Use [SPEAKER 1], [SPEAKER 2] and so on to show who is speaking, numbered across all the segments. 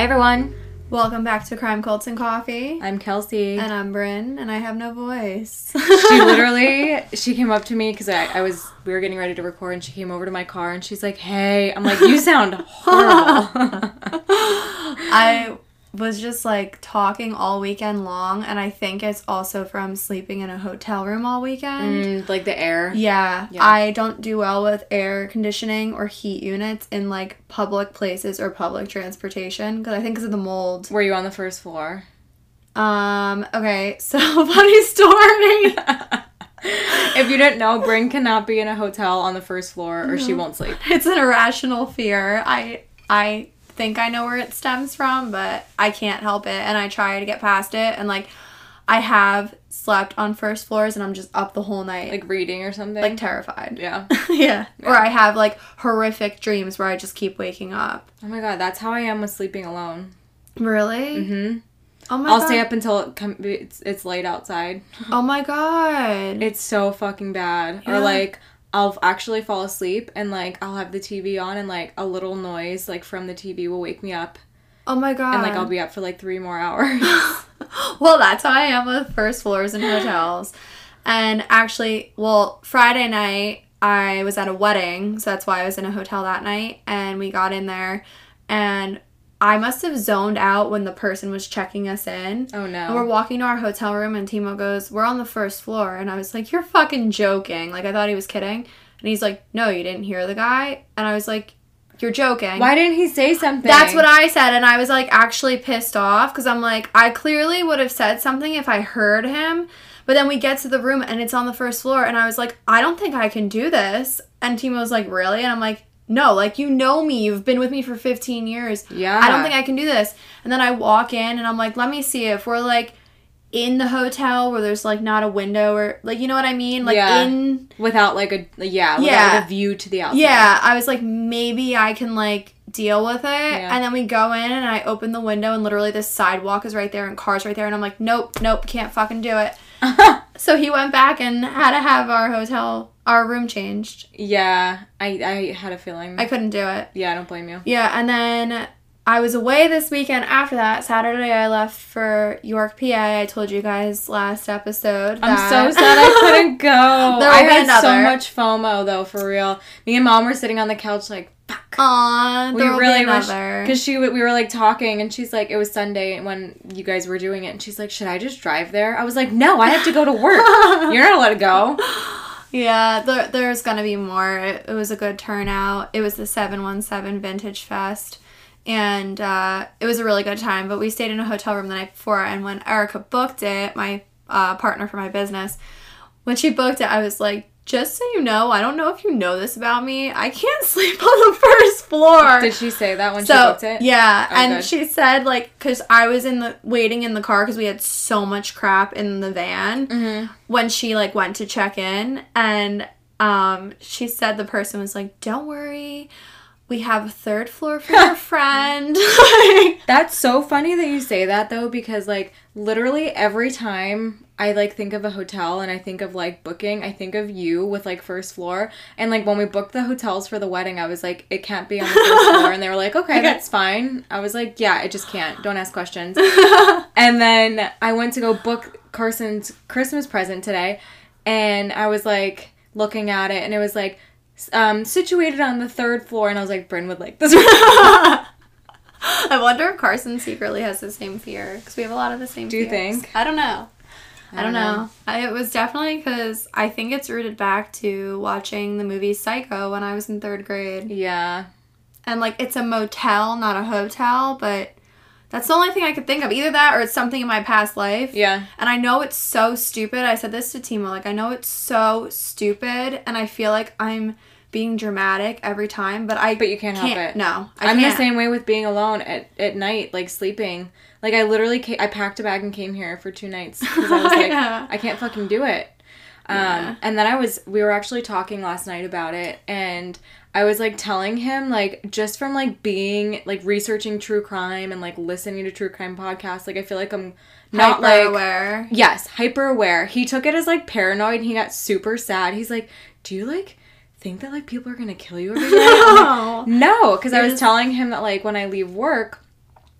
[SPEAKER 1] Hi, everyone.
[SPEAKER 2] Welcome back to Crime Cults and Coffee.
[SPEAKER 1] I'm Kelsey.
[SPEAKER 2] And I'm Bryn, and I have no voice.
[SPEAKER 1] she literally, she came up to me because I, I was, we were getting ready to record, and she came over to my car, and she's like, "Hey," I'm like, "You sound horrible."
[SPEAKER 2] I was just like talking all weekend long, and I think it's also from sleeping in a hotel room all weekend.
[SPEAKER 1] Mm, like the air.
[SPEAKER 2] Yeah,
[SPEAKER 1] Yeah.
[SPEAKER 2] I don't do well with air conditioning or heat units in like public places or public transportation because I think because of the mold.
[SPEAKER 1] Were you on the first floor?
[SPEAKER 2] Um. Okay. So funny story.
[SPEAKER 1] if you didn't know, Bryn cannot be in a hotel on the first floor, or she won't sleep.
[SPEAKER 2] it's an irrational fear. I I think I know where it stems from, but I can't help it and I try to get past it and like I have slept on first floors and I'm just up the whole night like,
[SPEAKER 1] reading or something.
[SPEAKER 2] like terrified.
[SPEAKER 1] yeah.
[SPEAKER 2] yeah. Or I have like horrific dreams where I just keep waking up.
[SPEAKER 1] Oh my god, that's how I am with sleeping alone.
[SPEAKER 2] Really?
[SPEAKER 1] Mm hmm.
[SPEAKER 2] Oh my
[SPEAKER 1] I'll
[SPEAKER 2] god.
[SPEAKER 1] stay up until it com- it's, it's light outside.
[SPEAKER 2] Oh my god.
[SPEAKER 1] It's so fucking bad.
[SPEAKER 2] Yeah.
[SPEAKER 1] Or like I'll actually fall asleep and like I'll have the TV on and like a little noise like from the TV will wake me up
[SPEAKER 2] oh my god.
[SPEAKER 1] and like I'll be up for like 3 more hours.
[SPEAKER 2] well, that's how I am with first floors in hotels. And actually, well, Friday night I was at a wedding, so that's why I was in a hotel that night. And we got in there, and I must have zoned out when the person was checking us in.
[SPEAKER 1] oh no.
[SPEAKER 2] And we're walking to our hotel room, and Timo goes, "We're on the first floor," and I was like, "You're fucking joking!" Like I thought he was kidding, and he's like, "No, you didn't hear the guy," and I was like, "You're joking."
[SPEAKER 1] Why didn't he say something?
[SPEAKER 2] That's what I said, and I was like actually pissed off because I'm like, I clearly would have said something if I heard him. But then we get to the room and it's on the first floor, and I was like, I don't think I can do this. And Timo was like, Really? And I'm like, No, like you know me, you've been with me for 15 years.
[SPEAKER 1] Yeah.
[SPEAKER 2] I don't think I can do this. And then I walk in and I'm like, Let me see if we're like in the hotel where there's like not a window or like you know what I mean? Like
[SPEAKER 1] Yeah.
[SPEAKER 2] in
[SPEAKER 1] without like a yeah,
[SPEAKER 2] Yeah.
[SPEAKER 1] a view to the outside.
[SPEAKER 2] yeah, I was like, maybe I can like deal with it.
[SPEAKER 1] Yeah.
[SPEAKER 2] And then we go in and I open the window and literally the sidewalk is right there and cars right there and I'm like, nope, nope, can't fucking do it. So he went back and had to have our hotel, our room changed.
[SPEAKER 1] yeah. I I had a feeling.
[SPEAKER 2] I couldn't do it.
[SPEAKER 1] yeah, I don't blame you.
[SPEAKER 2] Yeah, and then I was away this weekend after that. Saturday I left for York, PA. I told you guys last episode.
[SPEAKER 1] I'm so sad I couldn't go.
[SPEAKER 2] There
[SPEAKER 1] I had so much FOMO though, for real. Me and mom were sitting on the couch like, fuck.
[SPEAKER 2] Aw,
[SPEAKER 1] we really wish
[SPEAKER 2] another.
[SPEAKER 1] because she we were like talking and she's like it was Sunday when you guys were doing it and she's like should I just drive there I was like no I have to go to work you're not allowed to go
[SPEAKER 2] Yeah, there, there's gonna be more. It, it was a good turnout. It was the 717 Vintage Fest. And uh, it was a really good time. But we stayed in a hotel room the night before. And when Erica booked it, my uh, partner for my business, when she booked it, I was like, just so you know, I don't know if you know this about me. I can't sleep on the first floor.
[SPEAKER 1] did she say that when
[SPEAKER 2] so
[SPEAKER 1] she booked it
[SPEAKER 2] yeah,
[SPEAKER 1] Oh,
[SPEAKER 2] and
[SPEAKER 1] good.
[SPEAKER 2] she said like because I was in the waiting in the car because we had so much crap in the van
[SPEAKER 1] Mhm.
[SPEAKER 2] when she like went to check in and um she said the person was like don't worry we have a third floor for your friend
[SPEAKER 1] That's so funny that you say that though, because like literally every time I like think of a hotel and I think of like booking, I think of you with like first floor. And like when we booked the hotels for the wedding, I was like, it can't be on the first floor. And they were like, okay, that's fine. I was like, yeah, it just can't. Don't ask questions. and then I went to go book Carson's Christmas present today, and I was like looking at it, and it was like. Um, situated on the third floor, and I was like, Bryn would like this.
[SPEAKER 2] I wonder if Carson secretly has the same fear because we have a lot of the same.
[SPEAKER 1] Do you
[SPEAKER 2] fears.
[SPEAKER 1] think?
[SPEAKER 2] I don't know. I don't uh-huh. know. I, it was definitely because I think it's rooted back to watching the movie Psycho when I was in third grade.
[SPEAKER 1] Yeah.
[SPEAKER 2] And like it's a motel, not a hotel, but that's the only thing I could think of. Either that or it's something in my past life.
[SPEAKER 1] Yeah.
[SPEAKER 2] And I know it's so stupid. I said this to Timo. Like I know it's so stupid, and I feel like I'm being dramatic every time, but I
[SPEAKER 1] But you can't help it.
[SPEAKER 2] No, I
[SPEAKER 1] I'm the
[SPEAKER 2] can't.
[SPEAKER 1] same way with being alone at, at night, like sleeping. Like I literally, ca- I packed a bag and came here for two nights because I was like,
[SPEAKER 2] Yeah.
[SPEAKER 1] I can't fucking do it. Um,
[SPEAKER 2] Yeah.
[SPEAKER 1] and then I was, we were actually talking last night about it, and I was like telling him like just from like being like researching true crime and like listening to true crime podcasts, like I feel like I'm not
[SPEAKER 2] Hyper
[SPEAKER 1] like
[SPEAKER 2] aware.
[SPEAKER 1] Yes, hyper aware. He took it as like paranoid and he got super sad. He's like, Do you like think that like people are gonna kill you every day? Like,
[SPEAKER 2] No.
[SPEAKER 1] no, because I was telling him that like when I leave work,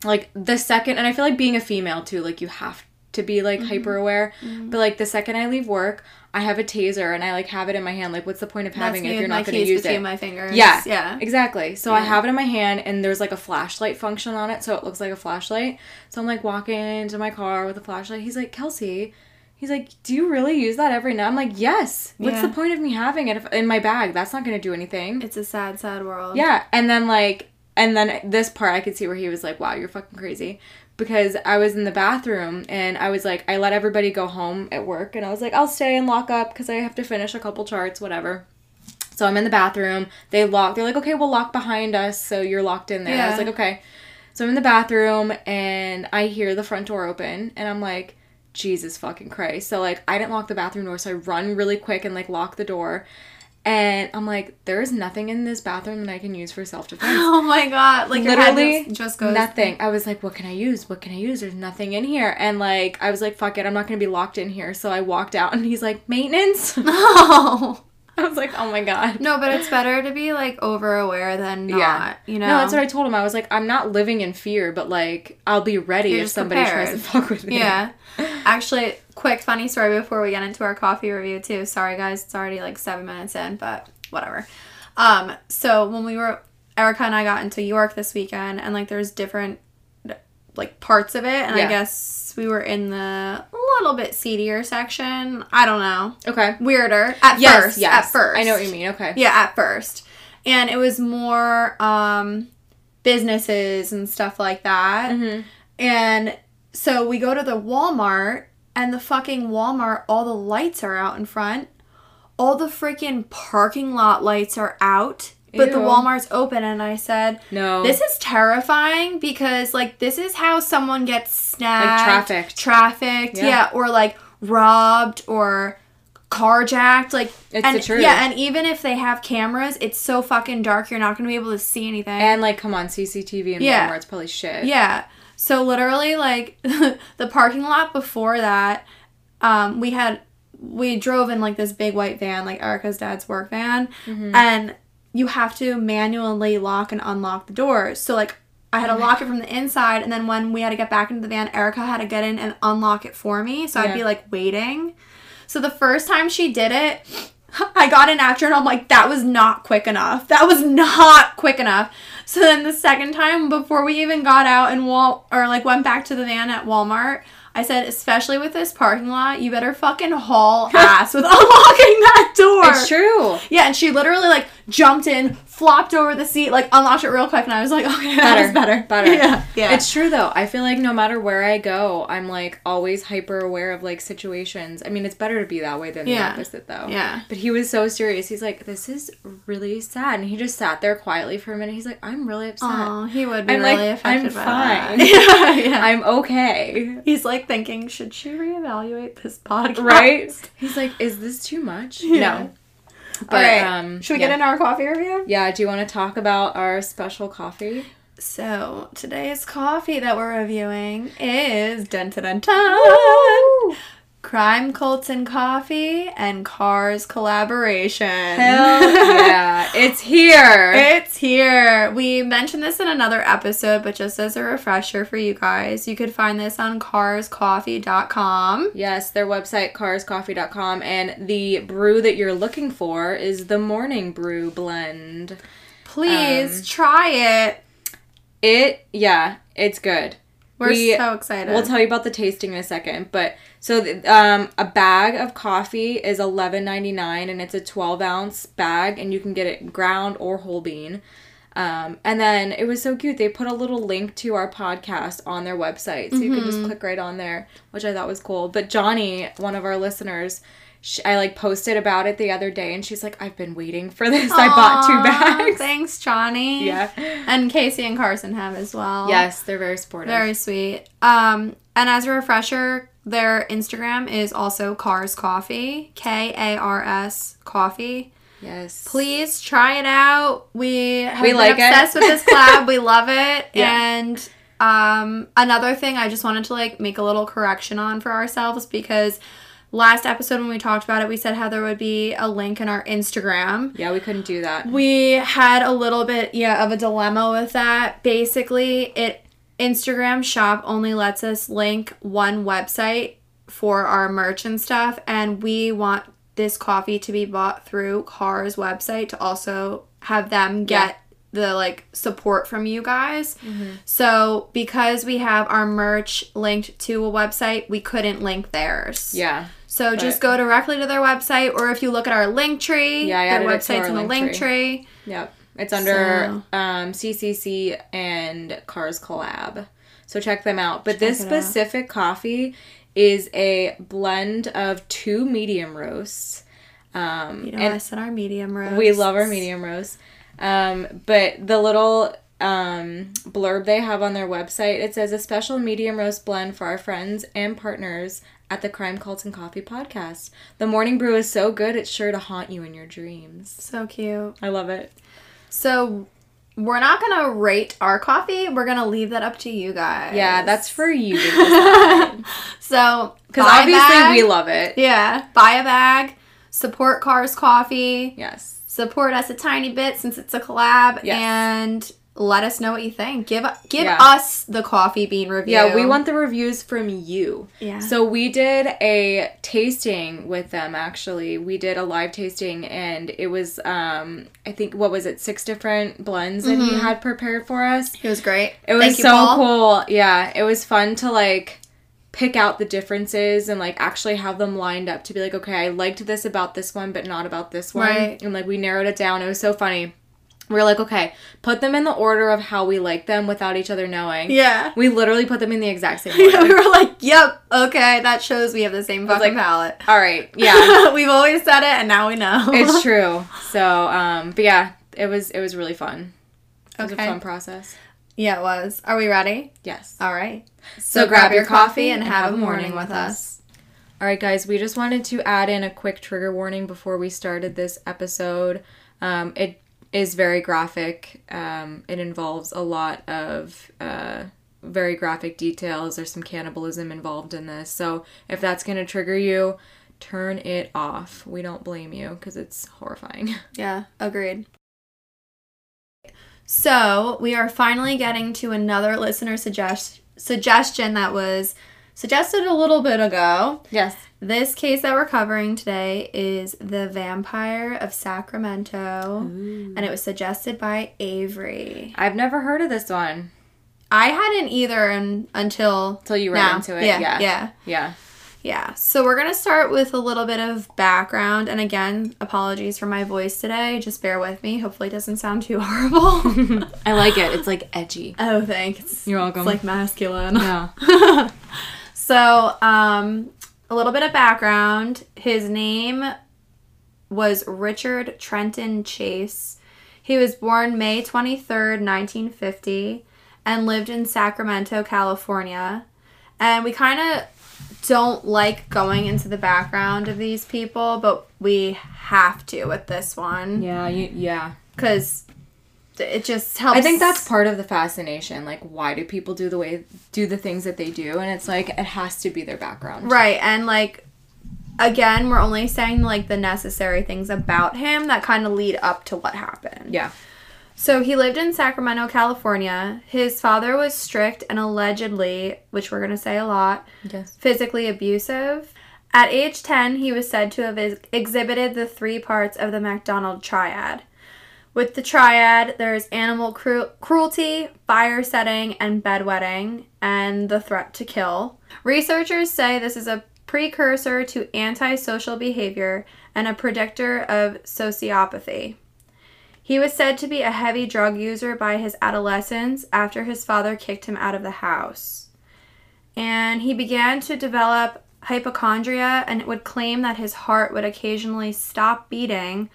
[SPEAKER 1] like the second and I feel like being a female too, like you have to be like
[SPEAKER 2] Mm-hmm.
[SPEAKER 1] hyper aware. But like the second I leave work, I have a taser and I like have it in my hand. Like what's the point of having
[SPEAKER 2] That's
[SPEAKER 1] it if you're not going to use
[SPEAKER 2] between
[SPEAKER 1] it?
[SPEAKER 2] my fingers.
[SPEAKER 1] Yeah.
[SPEAKER 2] Yeah.
[SPEAKER 1] Exactly. So I have it in my hand and there's like a flashlight function on it, so it looks like a flashlight. So I'm like walking to my car with a flashlight. He's like, Kelsey, he's like, Do you really use that every night? I'm like, Yes. What's
[SPEAKER 2] Yeah.
[SPEAKER 1] the point of me having it if, in my bag? That's not gonna do anything.
[SPEAKER 2] It's a sad, sad world.
[SPEAKER 1] Yeah. And then like and then this part I could see where he was like, Wow, you're fucking crazy. Because I was in the bathroom and I was like, I let everybody go home at work and I was like, I'll stay and lock up because I have to finish a couple charts, whatever. So I'm in the bathroom. They lock. They're like, okay, we'll lock behind us, so you're locked in there. I was like, okay. So I'm in the bathroom and I hear the front door open, and I'm like, Jesus fucking Christ. So like, I didn't lock the bathroom door, so I run really quick and like lock the door, and I'm like, there's nothing in this bathroom that I can use for self defense.
[SPEAKER 2] Oh my god! Like
[SPEAKER 1] Literally
[SPEAKER 2] just, just goes
[SPEAKER 1] nothing. I was like, what can I use? What can I use? There's nothing in here. And like, I was like, fuck it, I'm not gonna be locked in here. So I walked out, and he's like, maintenance.
[SPEAKER 2] No,
[SPEAKER 1] I was like, oh my god.
[SPEAKER 2] no, but it's better to be like over aware than not.
[SPEAKER 1] Yeah.
[SPEAKER 2] You know.
[SPEAKER 1] No, that's what I told him. I was like, I'm not living in fear, but like, I'll be ready
[SPEAKER 2] You're
[SPEAKER 1] if somebody tries to fuck with me.
[SPEAKER 2] Yeah. Actually, quick funny story before we get into our coffee review too. Sorry guys, it's already like seven minutes in, but whatever. Um, so when we were Erica and I got into York this weekend and like there's different like parts of it and I
[SPEAKER 1] Yeah.
[SPEAKER 2] We were in the little bit seedier section. I don't know.
[SPEAKER 1] Okay.
[SPEAKER 2] Weirder. At
[SPEAKER 1] Yes,
[SPEAKER 2] first.
[SPEAKER 1] yes.
[SPEAKER 2] At first.
[SPEAKER 1] I know what you mean. Okay.
[SPEAKER 2] Yeah, at first. And it was more um businesses and stuff like that.
[SPEAKER 1] Mhm.
[SPEAKER 2] And so we go to the Walmart and the fucking Walmart, all the lights are out in front. All the freaking parking lot lights are out. But the Walmart's open and I said,
[SPEAKER 1] No.
[SPEAKER 2] this is terrifying because like this is how someone gets snagged,
[SPEAKER 1] trafficked.
[SPEAKER 2] trafficked,
[SPEAKER 1] Yeah.
[SPEAKER 2] yeah. or like robbed or carjacked, like
[SPEAKER 1] It's
[SPEAKER 2] and,
[SPEAKER 1] the truth.
[SPEAKER 2] Yeah, and even if they have cameras, it's so fucking dark you're not gonna be able to see anything.
[SPEAKER 1] and like, come on, CCTV and
[SPEAKER 2] Yeah.
[SPEAKER 1] Walmart's probably shit.
[SPEAKER 2] yeah, so literally like the parking lot before that, um, we had we drove in like this big white van, like Erica's dad's work van,
[SPEAKER 1] Mm-hmm.
[SPEAKER 2] and you have to manually lock and unlock the doors. So like I had to oh lock it from the inside, and then when we had to get back into the van, Erica had to get in and unlock it for me. So
[SPEAKER 1] Yeah.
[SPEAKER 2] I'd be like waiting. So the first time she did it, I got in after and I'm like, that was not quick enough. That was not quick enough. So then the second time before we even got out and Wal or like went back to the van at Walmart, I said, especially with this parking lot, you better fucking haul ass with unlocking that door.
[SPEAKER 1] It's true.
[SPEAKER 2] Yeah, and she literally like jumped in, flopped over the seat, like unlocked it real quick, and I was like, okay, that
[SPEAKER 1] Better.
[SPEAKER 2] was better.
[SPEAKER 1] Better.
[SPEAKER 2] Yeah. Yeah.
[SPEAKER 1] It's true though. I feel like no matter where I go, I'm like always hyper aware of like situations. I mean, it's better to be that way than
[SPEAKER 2] Yeah.
[SPEAKER 1] the opposite though.
[SPEAKER 2] Yeah.
[SPEAKER 1] But he was so serious. He's like, "This is really sad," and he just sat there quietly for a minute. He's like, "I'm really upset.
[SPEAKER 2] Aw, he would be
[SPEAKER 1] I'm
[SPEAKER 2] really
[SPEAKER 1] like,
[SPEAKER 2] affected
[SPEAKER 1] I'm
[SPEAKER 2] by
[SPEAKER 1] fine.
[SPEAKER 2] that. yeah, yeah.
[SPEAKER 1] I'm okay."
[SPEAKER 2] He's like thinking, should she reevaluate this podcast?
[SPEAKER 1] Right? He's like, "Is this too much?"
[SPEAKER 2] Yeah.
[SPEAKER 1] No. But
[SPEAKER 2] All right.
[SPEAKER 1] um,
[SPEAKER 2] should we
[SPEAKER 1] yeah.
[SPEAKER 2] get into our coffee review?
[SPEAKER 1] Yeah. Do you want to talk about our special coffee?
[SPEAKER 2] So today's coffee that we're reviewing is dun dun dun dun. Crime Cults and Coffee and Kars collaboration.
[SPEAKER 1] Hell yeah! It's here.
[SPEAKER 2] It's here. We mentioned this in another episode, but just as a refresher for you guys, you could find this on karscoffee.com.
[SPEAKER 1] Yes, their website, karscoffee.com, and the brew that you're looking for is the Morning Brew Blend.
[SPEAKER 2] Please
[SPEAKER 1] Um,
[SPEAKER 2] try it.
[SPEAKER 1] It, yeah, it's good.
[SPEAKER 2] We're
[SPEAKER 1] we-
[SPEAKER 2] so excited.
[SPEAKER 1] We'll tell you about the tasting in a second, but so um, a bag of coffee is eleven ninety nine, and it's a twelve ounce bag, and you can get it ground or whole bean. Um, and then it was so cute. They put a little link to our podcast on their website, so you can
[SPEAKER 2] Mm-hmm.
[SPEAKER 1] just click right on there, which I thought was cool. But Johnny, one of our listeners, sh I like posted about it the other day, and she's like, "I've been waiting for this. I bought two bags."
[SPEAKER 2] Thanks, Johnny.
[SPEAKER 1] Yeah.
[SPEAKER 2] And Casey and Carson have as well.
[SPEAKER 1] Yes, they're very supportive.
[SPEAKER 2] Very sweet. Um, and as a refresher, their Instagram is also Kars Coffee, K A R S Coffee.
[SPEAKER 1] Yes.
[SPEAKER 2] Please try it out. We have
[SPEAKER 1] We
[SPEAKER 2] been
[SPEAKER 1] like it.
[SPEAKER 2] obsessed with this collab. we love it.
[SPEAKER 1] Yeah.
[SPEAKER 2] And um, another thing I just wanted to like make a little correction on for ourselves because last episode when we talked about it, we said how there would be a link in our Instagram.
[SPEAKER 1] Yeah, we couldn't do that.
[SPEAKER 2] We had a little bit, yeah, of a dilemma with that. Basically, it Instagram shop only lets us link one website for our merch and stuff, and we want this coffee to be bought through Car's website to also have them get the like support from you guys. So because we have our merch linked to a website, we couldn't link theirs.
[SPEAKER 1] Yeah.
[SPEAKER 2] So just go directly to their website, or if you look at our link tree,
[SPEAKER 1] Yeah,
[SPEAKER 2] their
[SPEAKER 1] added it to
[SPEAKER 2] website's in the
[SPEAKER 1] link tree.
[SPEAKER 2] tree.
[SPEAKER 1] Yep. It's under
[SPEAKER 2] So-
[SPEAKER 1] um, CCC and Kars Collab. So check them out. But this
[SPEAKER 2] it out.
[SPEAKER 1] specific coffee is a blend of two medium roasts. Um,
[SPEAKER 2] You know,
[SPEAKER 1] and
[SPEAKER 2] I said our medium roast.
[SPEAKER 1] we love our medium roast. Um, but the little um, blurb they have on their website, it says a special medium roast blend for our friends and partners at the Crime Cults and Coffee podcast. The morning brew is so good, it's sure to haunt you in your dreams.
[SPEAKER 2] So cute.
[SPEAKER 1] I love it.
[SPEAKER 2] So we're not gonna rate our coffee. We're gonna leave that up to you guys.
[SPEAKER 1] Yeah, that's for you
[SPEAKER 2] so
[SPEAKER 1] Because obviously we love it.
[SPEAKER 2] Yeah, buy a bag. Support Kars Coffee.
[SPEAKER 1] Yes.
[SPEAKER 2] Support us a tiny bit since it's a collab,
[SPEAKER 1] Yes.
[SPEAKER 2] and let us know what you think. Give give
[SPEAKER 1] Yeah.
[SPEAKER 2] us the coffee bean review.
[SPEAKER 1] Yeah, we want the reviews from you.
[SPEAKER 2] Yeah.
[SPEAKER 1] So we did a tasting with them actually. We did a live tasting and it was um I think what was it, six different blends that he had prepared for us.
[SPEAKER 2] It was great.
[SPEAKER 1] It was
[SPEAKER 2] Mm-hmm. Thank you,
[SPEAKER 1] so
[SPEAKER 2] Paul.
[SPEAKER 1] cool. Yeah, it was fun to like pick out the differences and like actually have them lined up to be like, okay, I liked this about this one, but not about this one.
[SPEAKER 2] Right.
[SPEAKER 1] And like we narrowed it down. It was so funny. We were like, okay, put them in the order of how we like them without each other knowing.
[SPEAKER 2] Yeah.
[SPEAKER 1] We literally put them in the exact same
[SPEAKER 2] Yeah, we were like, yep, okay, that shows we have the same fucking
[SPEAKER 1] like-
[SPEAKER 2] palate.
[SPEAKER 1] All right. Yeah.
[SPEAKER 2] We've always said it, and now we know.
[SPEAKER 1] it's true. So, um, but yeah, it was it was really fun. It was a fun process.
[SPEAKER 2] yeah, it was. Are we ready?
[SPEAKER 1] Yes.
[SPEAKER 2] All right.
[SPEAKER 1] So, grab your coffee and have a morning with us. All right, guys, we just wanted to add in a quick trigger warning before we started this episode. Um, it is very graphic. Um, it involves a lot of uh, very graphic details. There's some cannibalism involved in this. So if that's going to trigger you, turn it off. We don't blame you because it's horrifying.
[SPEAKER 2] Yeah, agreed. So we are finally getting to another listener suggest- suggestion that was suggested a little bit ago.
[SPEAKER 1] Yes.
[SPEAKER 2] This case that we're covering today is the Vampire of Sacramento, and it was suggested by Avery.
[SPEAKER 1] I've never heard of this one
[SPEAKER 2] I hadn't either un- until
[SPEAKER 1] until you ran
[SPEAKER 2] now.
[SPEAKER 1] into it.
[SPEAKER 2] Yeah,
[SPEAKER 1] Yeah.
[SPEAKER 2] yeah,
[SPEAKER 1] Yeah.
[SPEAKER 2] yeah. So we're gonna start with a little bit of background, and again, apologies for my voice today. Just bear with me. Hopefully, it doesn't sound too horrible.
[SPEAKER 1] I like it. It's like edgy.
[SPEAKER 2] oh, thanks.
[SPEAKER 1] You're welcome.
[SPEAKER 2] It's like masculine.
[SPEAKER 1] yeah.
[SPEAKER 2] So, um, a little bit of background. His name was Richard Trenton Chase. He was born May 23rd, 1950, and lived in Sacramento, California. And we kind of don't like going into the background of these people, but we have to with this one
[SPEAKER 1] Yeah. You, yeah.
[SPEAKER 2] because it just helps.
[SPEAKER 1] I think that's part of the fascination. Like, why do people do the way do the things that they do? And it's like it has to be their background.
[SPEAKER 2] Right, and like again, we're only saying like the necessary things about him that kind of lead up to what happened.
[SPEAKER 1] Yeah.
[SPEAKER 2] So he lived in Sacramento, California. His father was strict and allegedly, which we're going to say a lot,
[SPEAKER 1] Yes.
[SPEAKER 2] physically abusive. At age 10, he was said to have ex- exhibited the three parts of the MacDonald triad. With the triad, there's animal cru- cruelty, fire setting, and bedwetting, and the threat to kill. Researchers say this is a precursor to antisocial behavior and a predictor of sociopathy. He was said to be a heavy drug user by his adolescence after his father kicked him out of the house. And he began to develop hypochondria and would claim that his heart would occasionally stop beating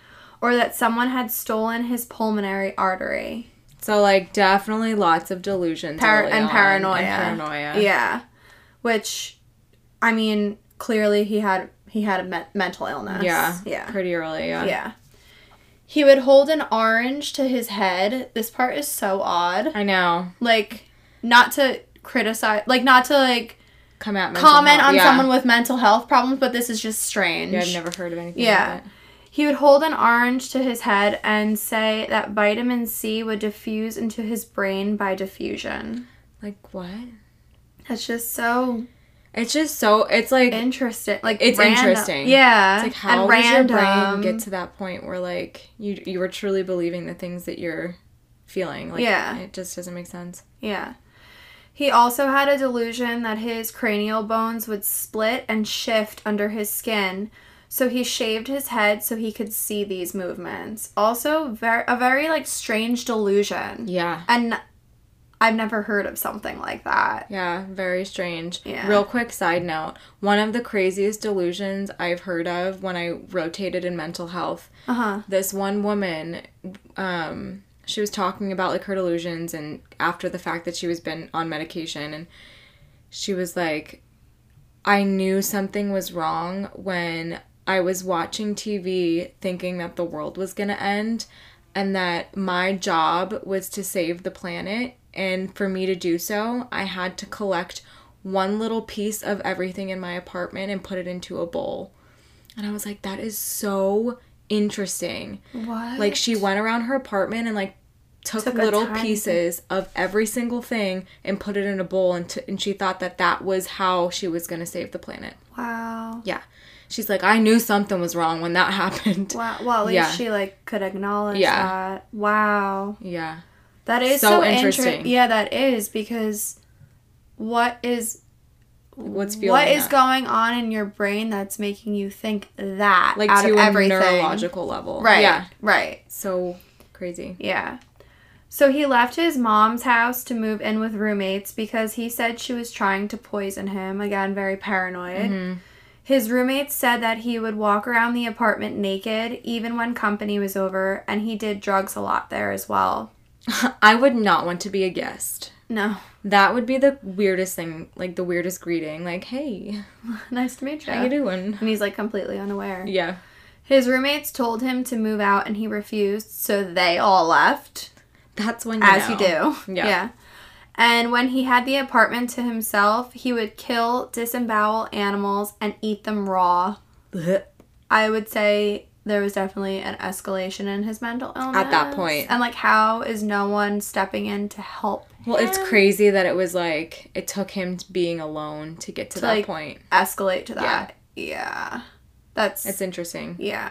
[SPEAKER 2] or that someone had stolen his pulmonary artery.
[SPEAKER 1] So like definitely lots of delusions
[SPEAKER 2] Par- and paranoia.
[SPEAKER 1] and paranoia.
[SPEAKER 2] Yeah. Which I mean, clearly he had he had a me- mental illness.
[SPEAKER 1] Yeah.
[SPEAKER 2] Yeah.
[SPEAKER 1] Pretty early. Yeah.
[SPEAKER 2] Yeah. He would hold an orange to his head. This part is so odd.
[SPEAKER 1] I know.
[SPEAKER 2] Like not to criticize like not to like
[SPEAKER 1] Come at
[SPEAKER 2] comment
[SPEAKER 1] health.
[SPEAKER 2] on
[SPEAKER 1] yeah.
[SPEAKER 2] someone with mental health problems, but this is just strange.
[SPEAKER 1] Yeah, I've never heard of anything.
[SPEAKER 2] Yeah.
[SPEAKER 1] Like that.
[SPEAKER 2] He would hold an orange to his head and say that vitamin C would diffuse into his brain by diffusion.
[SPEAKER 1] Like what?
[SPEAKER 2] That's just so
[SPEAKER 1] It's just so it's like
[SPEAKER 2] interesting. Like
[SPEAKER 1] It's
[SPEAKER 2] random.
[SPEAKER 1] interesting.
[SPEAKER 2] Yeah.
[SPEAKER 1] it's like how
[SPEAKER 2] and
[SPEAKER 1] does
[SPEAKER 2] random.
[SPEAKER 1] your brain get to that point where like you you were truly believing the things that you're feeling? Like
[SPEAKER 2] Yeah.
[SPEAKER 1] it just doesn't make sense.
[SPEAKER 2] Yeah. He also had a delusion that his cranial bones would split and shift under his skin. So he shaved his head so he could see these movements. Also, very a very like strange delusion.
[SPEAKER 1] Yeah.
[SPEAKER 2] And I've never heard of something like that.
[SPEAKER 1] Yeah, very strange.
[SPEAKER 2] Yeah.
[SPEAKER 1] Real quick side note one of the craziest delusions I've heard of when I rotated in mental health,
[SPEAKER 2] Uh huh.
[SPEAKER 1] this one woman, um, she was talking about like her delusions and after the fact that she was been on medication and she was like, I knew something was wrong when I was watching TV thinking that the world was gonna end and that my job was to save the planet and for me to do so I had to collect one little piece of everything in my apartment and put it into a bowl. And I was like, that is so interesting.
[SPEAKER 2] What?
[SPEAKER 1] Like she went around her apartment and like took,
[SPEAKER 2] Took
[SPEAKER 1] little pieces of every single thing and put it in a bowl and, t- and she thought that that was how she was going to save the planet.
[SPEAKER 2] Wow.
[SPEAKER 1] Yeah. She's like, I knew something was wrong when that happened.
[SPEAKER 2] Wow. Well, at least
[SPEAKER 1] Yeah.
[SPEAKER 2] she like could acknowledge
[SPEAKER 1] Yeah.
[SPEAKER 2] that. Wow.
[SPEAKER 1] Yeah.
[SPEAKER 2] That is
[SPEAKER 1] So
[SPEAKER 2] so,
[SPEAKER 1] interesting.
[SPEAKER 2] interesting. Yeah, that is because what is
[SPEAKER 1] What's feeling
[SPEAKER 2] what is going on in your brain that's making you think that
[SPEAKER 1] like
[SPEAKER 2] out
[SPEAKER 1] to
[SPEAKER 2] of
[SPEAKER 1] a
[SPEAKER 2] everything?
[SPEAKER 1] neurological level.
[SPEAKER 2] Right.
[SPEAKER 1] Yeah.
[SPEAKER 2] Right.
[SPEAKER 1] So crazy.
[SPEAKER 2] Yeah. So he left his mom's house to move in with roommates because he said she was trying to poison him. Again, very paranoid.
[SPEAKER 1] Mhm.
[SPEAKER 2] His roommates said that he would walk around the apartment naked even when company was over, and he did drugs a lot there as well.
[SPEAKER 1] I would not want to be a guest.
[SPEAKER 2] No.
[SPEAKER 1] That would be the weirdest thing, like the weirdest greeting. Like, hey,
[SPEAKER 2] nice to meet you.
[SPEAKER 1] how are you doing?
[SPEAKER 2] And he's like completely unaware.
[SPEAKER 1] Yeah.
[SPEAKER 2] His roommates told him to move out and he refused, so they all left.
[SPEAKER 1] That's when you
[SPEAKER 2] as
[SPEAKER 1] know.
[SPEAKER 2] you do.
[SPEAKER 1] Yeah. Yeah.
[SPEAKER 2] And when he had the apartment to himself, he would kill, disembowel animals, and eat them raw. I would say there was definitely an escalation in his mental illness.
[SPEAKER 1] At that point.
[SPEAKER 2] And like, how is no one stepping in to help?
[SPEAKER 1] Well, it's crazy that it was like it took him being alone to get to,
[SPEAKER 2] To,
[SPEAKER 1] that
[SPEAKER 2] like,
[SPEAKER 1] point.
[SPEAKER 2] Escalate to that. Yeah. That's.
[SPEAKER 1] It's interesting.
[SPEAKER 2] yeah.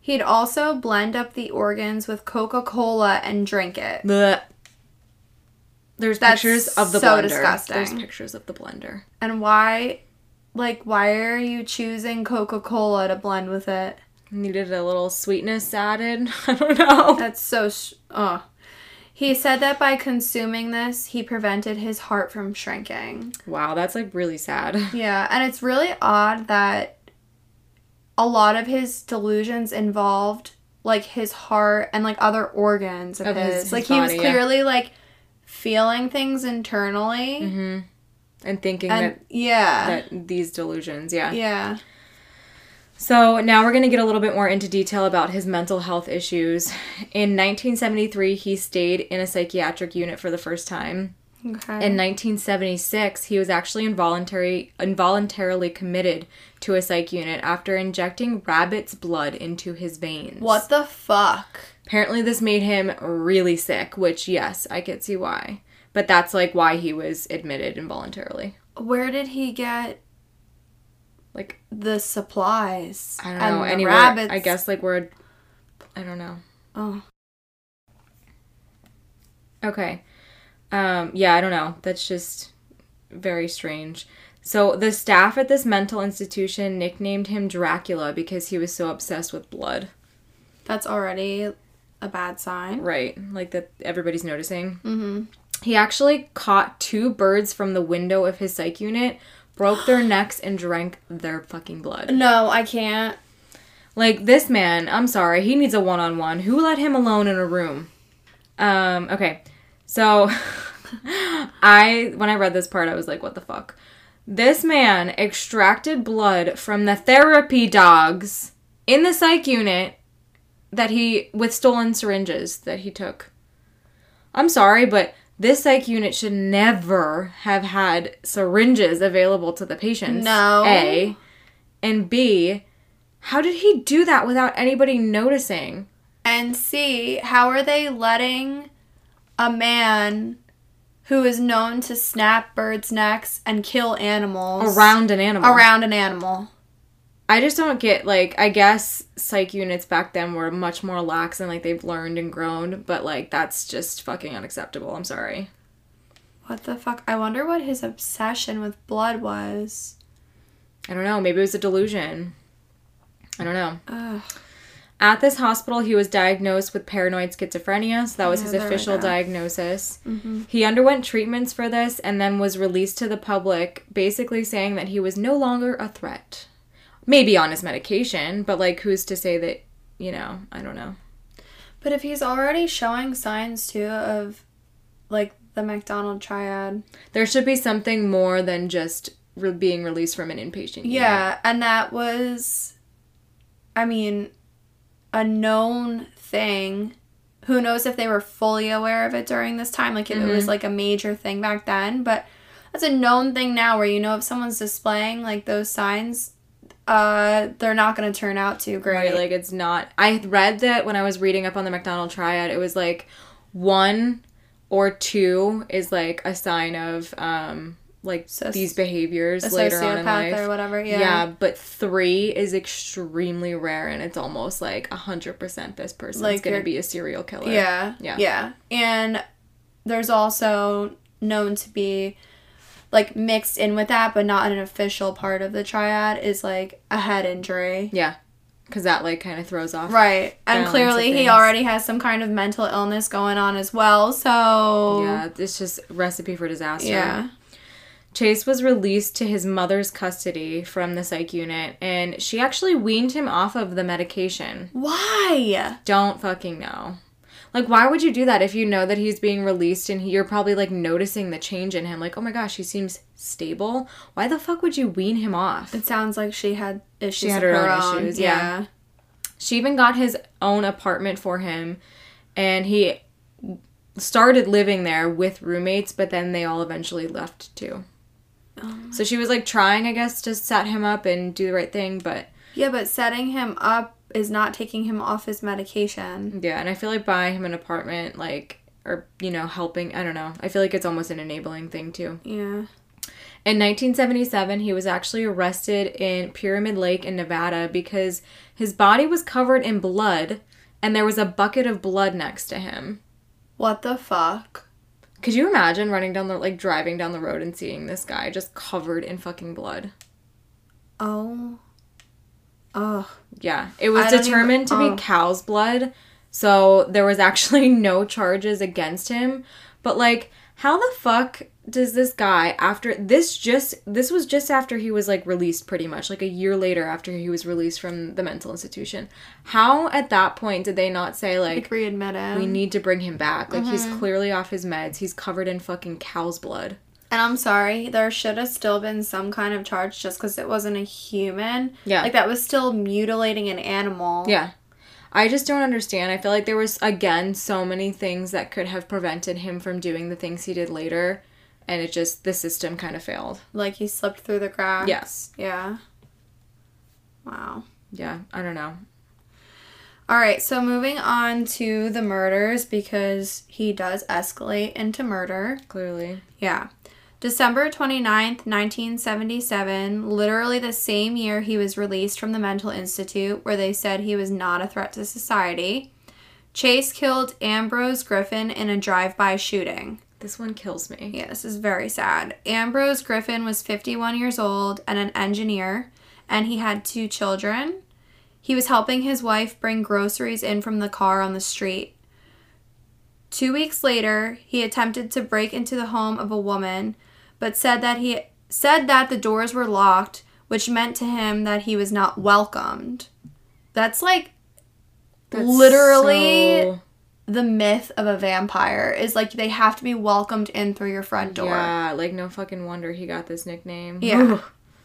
[SPEAKER 2] He'd also blend up the organs with Coca Cola and drink it.
[SPEAKER 1] Blech. There's
[SPEAKER 2] That's
[SPEAKER 1] pictures of the
[SPEAKER 2] so
[SPEAKER 1] blender.
[SPEAKER 2] disgusting.
[SPEAKER 1] There's pictures of the blender.
[SPEAKER 2] And why, like, why are you choosing Coca Cola to blend with it?
[SPEAKER 1] Needed a little sweetness added. I don't know.
[SPEAKER 2] That's so. Sh- oh. He said that by consuming this, he prevented his heart from shrinking.
[SPEAKER 1] Wow, that's like really sad.
[SPEAKER 2] Yeah, and it's really odd that a lot of his delusions involved like his heart and like other organs of,
[SPEAKER 1] Of
[SPEAKER 2] his.
[SPEAKER 1] his- his
[SPEAKER 2] Like he was
[SPEAKER 1] body, yeah.
[SPEAKER 2] clearly like feeling things internally.
[SPEAKER 1] hmm And thinking
[SPEAKER 2] And yeah.
[SPEAKER 1] that that these delusions, yeah.
[SPEAKER 2] yeah.
[SPEAKER 1] So now we're going to get a little bit more into detail about his mental health issues. In 1973, he stayed in a psychiatric unit for the first time.
[SPEAKER 2] Okay.
[SPEAKER 1] In 1976, he was actually involuntary involuntarily committed to a psych unit after injecting rabbit's blood into his veins.
[SPEAKER 2] what the fuck?
[SPEAKER 1] Apparently this made him really sick, which yes, I could see why. But that's like why he was admitted involuntarily.
[SPEAKER 2] Where did he get
[SPEAKER 1] Like
[SPEAKER 2] the supplies?
[SPEAKER 1] I don't
[SPEAKER 2] and
[SPEAKER 1] know anywhere.
[SPEAKER 2] rabbits?
[SPEAKER 1] I guess like where I don't know.
[SPEAKER 2] Oh.
[SPEAKER 1] Okay. Um, yeah, I don't know. That's just very strange. So the staff at this mental institution nicknamed him Dracula because he was so obsessed with blood.
[SPEAKER 2] That's already a bad sign.
[SPEAKER 1] Right. Like that everybody's noticing.
[SPEAKER 2] Mm-hmm.
[SPEAKER 1] He actually caught two birds from the window of his psych unit, broke their necks, and drank their fucking blood.
[SPEAKER 2] No, I can't.
[SPEAKER 1] Like this man, I'm sorry, he needs a one-on-one. Who let him alone in a room? Um, okay. So I when I read this part I was like, what the fuck? This man extracted blood from the therapy dogs in the psych unit that he with stolen syringes that he took. I'm sorry, but this psych unit should never have had syringes available to the patients.
[SPEAKER 2] No.
[SPEAKER 1] A. And B, how did he do that without anybody noticing?
[SPEAKER 2] And C, how are they letting a man who is known to snap birds' necks and kill animals
[SPEAKER 1] Around an animal.
[SPEAKER 2] around an animal.
[SPEAKER 1] I just don't get like I guess psych units back then were much more lax and like they've learned and grown, but like that's just fucking unacceptable. I'm sorry.
[SPEAKER 2] What the fuck? I wonder what his obsession with blood was.
[SPEAKER 1] I don't know. Maybe it was a delusion. I don't know.
[SPEAKER 2] Ugh.
[SPEAKER 1] At this hospital, he was diagnosed with paranoid schizophrenia, so that was his official diagnosis.
[SPEAKER 2] Mhm.
[SPEAKER 1] He underwent treatments for this and then was released to the public, basically saying that he was no longer a threat. Maybe on his medication, but like, who's to say that, you know, I don't know.
[SPEAKER 2] But if he's already showing signs too of like the MacDonald triad.
[SPEAKER 1] There should be something more than just re- being released from an inpatient unit.
[SPEAKER 2] Yeah, and that was I mean a known thing. Who knows if they were fully aware of it during this time like if it was mm-hmm. like a major thing back then, but that's a known thing now where you know if someone's displaying like those signs uh they're not going to turn out too great.
[SPEAKER 1] Right, like it's not. I read that when I was reading up on the MacDonald triad, it was like one or two is like a sign of um like these behaviors later on in life.
[SPEAKER 2] or whatever.
[SPEAKER 1] yeah.
[SPEAKER 2] Yeah.
[SPEAKER 1] but three is extremely rare, and it's almost like a hundred percent this person's
[SPEAKER 2] Like
[SPEAKER 1] gonna be a serial killer.
[SPEAKER 2] Yeah.
[SPEAKER 1] Yeah.
[SPEAKER 2] Yeah. And there's also known to be like mixed in with that, but not an official part of the triad, is like a head injury.
[SPEAKER 1] yeah, because that like kind of throws off.
[SPEAKER 2] Right. And clearly he already has some kind of mental illness going on as well. So
[SPEAKER 1] Yeah, it's just recipe for disaster.
[SPEAKER 2] Yeah.
[SPEAKER 1] Chase was released to his mother's custody from the psych unit, and she actually weaned him off of the medication.
[SPEAKER 2] Why?
[SPEAKER 1] Don't fucking know. Like, why would you do that if you know that he's being released and he, you're probably like noticing the change in him? Like, oh my gosh, he seems stable. Why the fuck would you wean him off?
[SPEAKER 2] It sounds like she had issues.
[SPEAKER 1] had her
[SPEAKER 2] her,
[SPEAKER 1] own
[SPEAKER 2] own.
[SPEAKER 1] issues, yeah. She even got his own apartment for him, and he started living there with roommates, but then they all eventually left too. Oh. So she was like trying, I guess, to set him up and do the right thing, but
[SPEAKER 2] Yeah, but setting him up is not taking him off his medication.
[SPEAKER 1] yeah, and I feel like buying him an apartment, like, or, you know, helping, I don't know. I feel like it's almost an enabling thing too.
[SPEAKER 2] Yeah.
[SPEAKER 1] In 1977, he was actually arrested in Pyramid Lake in Nevada because his body was covered in blood and there was a bucket of blood next to him.
[SPEAKER 2] What the fuck?
[SPEAKER 1] Could you imagine running down the like driving down the road and seeing this guy just covered in fucking blood?
[SPEAKER 2] Oh. Oh.
[SPEAKER 1] Yeah, it was determined
[SPEAKER 2] even-
[SPEAKER 1] to
[SPEAKER 2] oh.
[SPEAKER 1] be cow's blood, so there was actually no charges against him. But like, how the fuck does this guy after this just this was just after he was like released pretty much like a year later after he was released from the mental institution how at that point did they not say like
[SPEAKER 2] Like readmit him.
[SPEAKER 1] we need to bring him back like he's
[SPEAKER 2] Mm-hmm.
[SPEAKER 1] clearly off his meds he's covered in fucking cow's blood
[SPEAKER 2] And I'm sorry, there should have still been some kind of charge just because it wasn't a human.
[SPEAKER 1] Yeah.
[SPEAKER 2] Like that was still mutilating an animal.
[SPEAKER 1] Yeah. I just don't understand. I feel like there was again so many things that could have prevented him from doing the things he did later and it just the system kind of failed.
[SPEAKER 2] Like he slipped through the cracks.
[SPEAKER 1] Yes.
[SPEAKER 2] Yeah. Wow.
[SPEAKER 1] Yeah, I don't know.
[SPEAKER 2] All right, so moving on to the murders because he does escalate into murder.
[SPEAKER 1] Clearly.
[SPEAKER 2] Yeah. December 29th, 1977, literally the same year he was released from the mental institute where they said he was not a threat to society. Chase killed Ambrose Griffin in a drive-by shooting.
[SPEAKER 1] This one kills me.
[SPEAKER 2] Yeah, this is very sad. Ambrose Griffin was 51 years old and an engineer, and he had two children. He was helping his wife bring groceries in from the car on the street. Two weeks later, he attempted to break into the home of a woman, but said that he said that the doors were locked, which meant to him that he was not welcomed. That's like
[SPEAKER 1] That's
[SPEAKER 2] literally
[SPEAKER 1] so-
[SPEAKER 2] the myth of a vampire is like they have to be welcomed in through your front door.
[SPEAKER 1] Yeah, like no fucking wonder he got this nickname.
[SPEAKER 2] Yeah.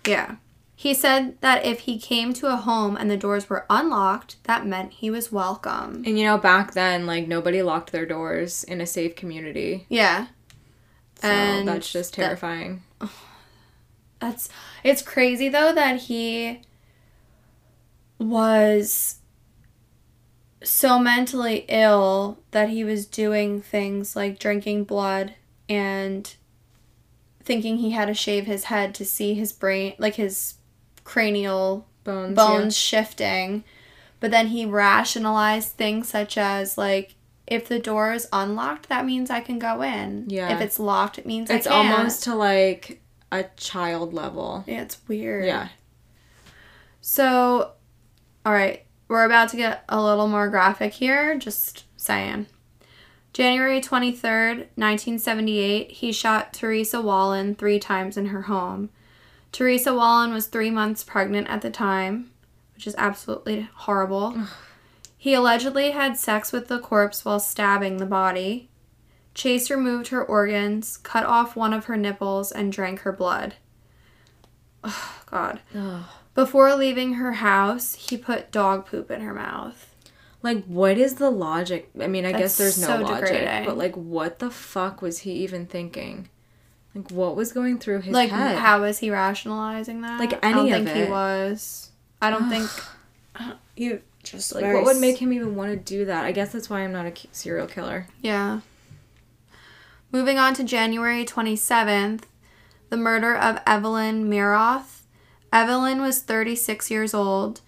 [SPEAKER 2] Yeah. He said that if he came to a home and the doors were unlocked, that meant he was welcome.
[SPEAKER 1] And you know, back then, like nobody locked their doors in a safe community.
[SPEAKER 2] Yeah.
[SPEAKER 1] So
[SPEAKER 2] And
[SPEAKER 1] that's just
[SPEAKER 2] that-
[SPEAKER 1] terrifying.
[SPEAKER 2] That's it's crazy though that he was so mentally ill that he was doing things like drinking blood and thinking he had to shave his head to see his brain, like his cranial
[SPEAKER 1] Bones.
[SPEAKER 2] bones shifting. But then he rationalized things such as like if the door is unlocked, that means I can go in.
[SPEAKER 1] Yeah.
[SPEAKER 2] If it's locked, it means
[SPEAKER 1] It's
[SPEAKER 2] I can't.
[SPEAKER 1] It's almost to like a child level.
[SPEAKER 2] yeah, it's weird.
[SPEAKER 1] Yeah.
[SPEAKER 2] So, all right, we're about to get a little more graphic here. Just saying. January 23rd, 1978, he shot Teresa Wallin three times in her home. Teresa Wallin was three months pregnant at the time, which is absolutely horrible. He allegedly had sex with the corpse while stabbing the body. Chase removed her organs, cut off one of her nipples, and drank her blood. Oh, God.
[SPEAKER 1] Ugh.
[SPEAKER 2] Before leaving her house, he put dog poop in her mouth.
[SPEAKER 1] Like, what is the logic? I mean, I
[SPEAKER 2] That's
[SPEAKER 1] guess there's no
[SPEAKER 2] so
[SPEAKER 1] logic,
[SPEAKER 2] degrading.
[SPEAKER 1] but like, what the fuck was he even thinking? Like, what was going through his
[SPEAKER 2] like,
[SPEAKER 1] head?
[SPEAKER 2] how was he rationalizing that?
[SPEAKER 1] Like, any
[SPEAKER 2] I don't think he was. I don't think you just
[SPEAKER 1] like, what would make him even want to do that? I guess that's why I'm not a serial killer.
[SPEAKER 2] Yeah. Moving on to January 27th, the murder of Evelyn Miroth. Evelyn was 36 years old.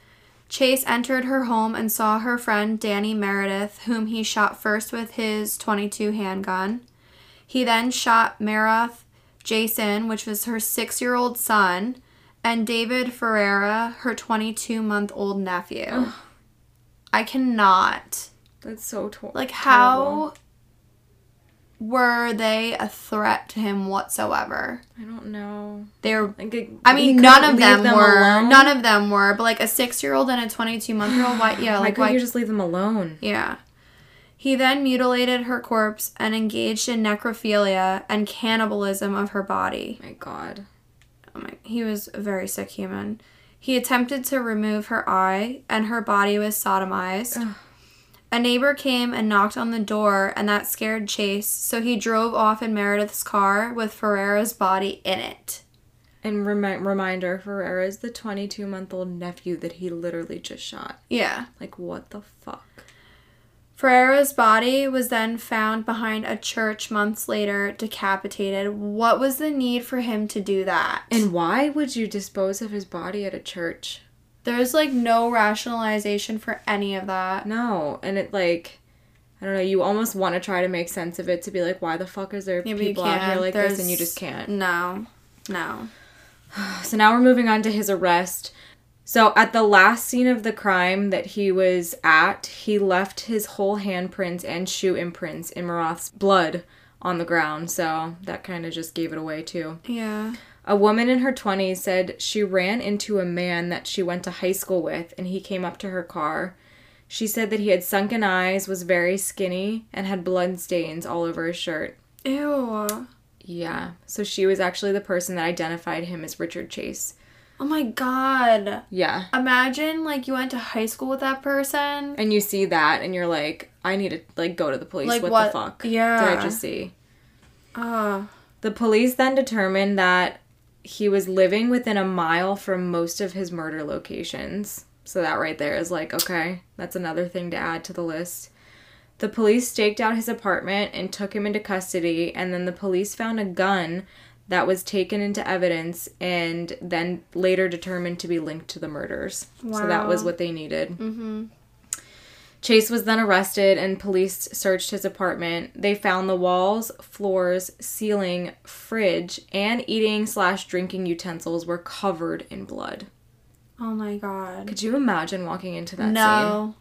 [SPEAKER 2] Chase entered her home and saw her friend Danny Meredith, whom he shot first with his 22 handgun. He then shot Miroth Jason, which was her six year old son, and David Ferreira, her 22 month old nephew. I cannot.
[SPEAKER 1] That's so tor-
[SPEAKER 2] Like,
[SPEAKER 1] terrible.
[SPEAKER 2] how were they a threat to him whatsoever?
[SPEAKER 1] I don't know.
[SPEAKER 2] They're,
[SPEAKER 1] Like, it-
[SPEAKER 2] I mean, none of
[SPEAKER 1] leave
[SPEAKER 2] them, were.
[SPEAKER 1] alone?
[SPEAKER 2] None of them were. But like a six-year-old and a twenty-two month old, why? Yeah,
[SPEAKER 1] Why
[SPEAKER 2] like
[SPEAKER 1] couldn't
[SPEAKER 2] why?
[SPEAKER 1] you just leave them alone?
[SPEAKER 2] Yeah. He then mutilated her corpse and engaged in necrophilia and cannibalism of her body.
[SPEAKER 1] My God.
[SPEAKER 2] Oh my, he was a very sick human. He attempted to remove her eye, and her body was sodomized.
[SPEAKER 1] Ugh.
[SPEAKER 2] A neighbor came and knocked on the door, and that scared Chase, so he drove off in Meredith's car with Ferreira's body in it.
[SPEAKER 1] And remi- reminder: Ferreira is the 22 month old nephew that he literally just shot.
[SPEAKER 2] Yeah.
[SPEAKER 1] Like, what the fuck?
[SPEAKER 2] Ferreira's body was then found behind a church months later, decapitated. What was the need for him to do that?
[SPEAKER 1] And why would you dispose of his body at a church?
[SPEAKER 2] there's like no rationalization for any of that.
[SPEAKER 1] No, and it like, I don't know. You almost want to try to make sense of it to be like, why the fuck is there
[SPEAKER 2] Yeah,
[SPEAKER 1] people out here like this, and you just can't.
[SPEAKER 2] No. No.
[SPEAKER 1] So now we're moving on to his arrest. So at the last scene of the crime that he was at, he left his whole handprints and shoe imprints in Miroth's blood on the ground. So that kind of just gave it away too.
[SPEAKER 2] Yeah.
[SPEAKER 1] A woman in her 20s said she ran into a man that she went to high school with and he came up to her car. She said that he had sunken eyes, was very skinny, and had blood stains all over his shirt.
[SPEAKER 2] Ew.
[SPEAKER 1] Yeah. So she was actually the person that identified him as Richard Chase.
[SPEAKER 2] Oh my god.
[SPEAKER 1] Yeah.
[SPEAKER 2] Imagine like you went to high school with that person.
[SPEAKER 1] And you see that and you're like, I need to like go to the police.
[SPEAKER 2] Like,
[SPEAKER 1] what,
[SPEAKER 2] what-
[SPEAKER 1] the fuck
[SPEAKER 2] yeah.
[SPEAKER 1] did I just see?
[SPEAKER 2] Oh.
[SPEAKER 1] The police then determined that he was living within a mile from most of his murder locations. So that right there is like, okay, that's another thing to add to the list. The police staked out his apartment and took him into custody, and then the police found a gun that was taken into evidence and then later determined to be linked to the murders. Wow. So that was what they needed.
[SPEAKER 2] Mm-hmm.
[SPEAKER 1] Chase was then arrested and police searched his apartment. They found the walls, floors, ceiling, fridge, and eating slash drinking utensils were covered in blood.
[SPEAKER 2] Oh my god.
[SPEAKER 1] Could you imagine walking into that scene?
[SPEAKER 2] no.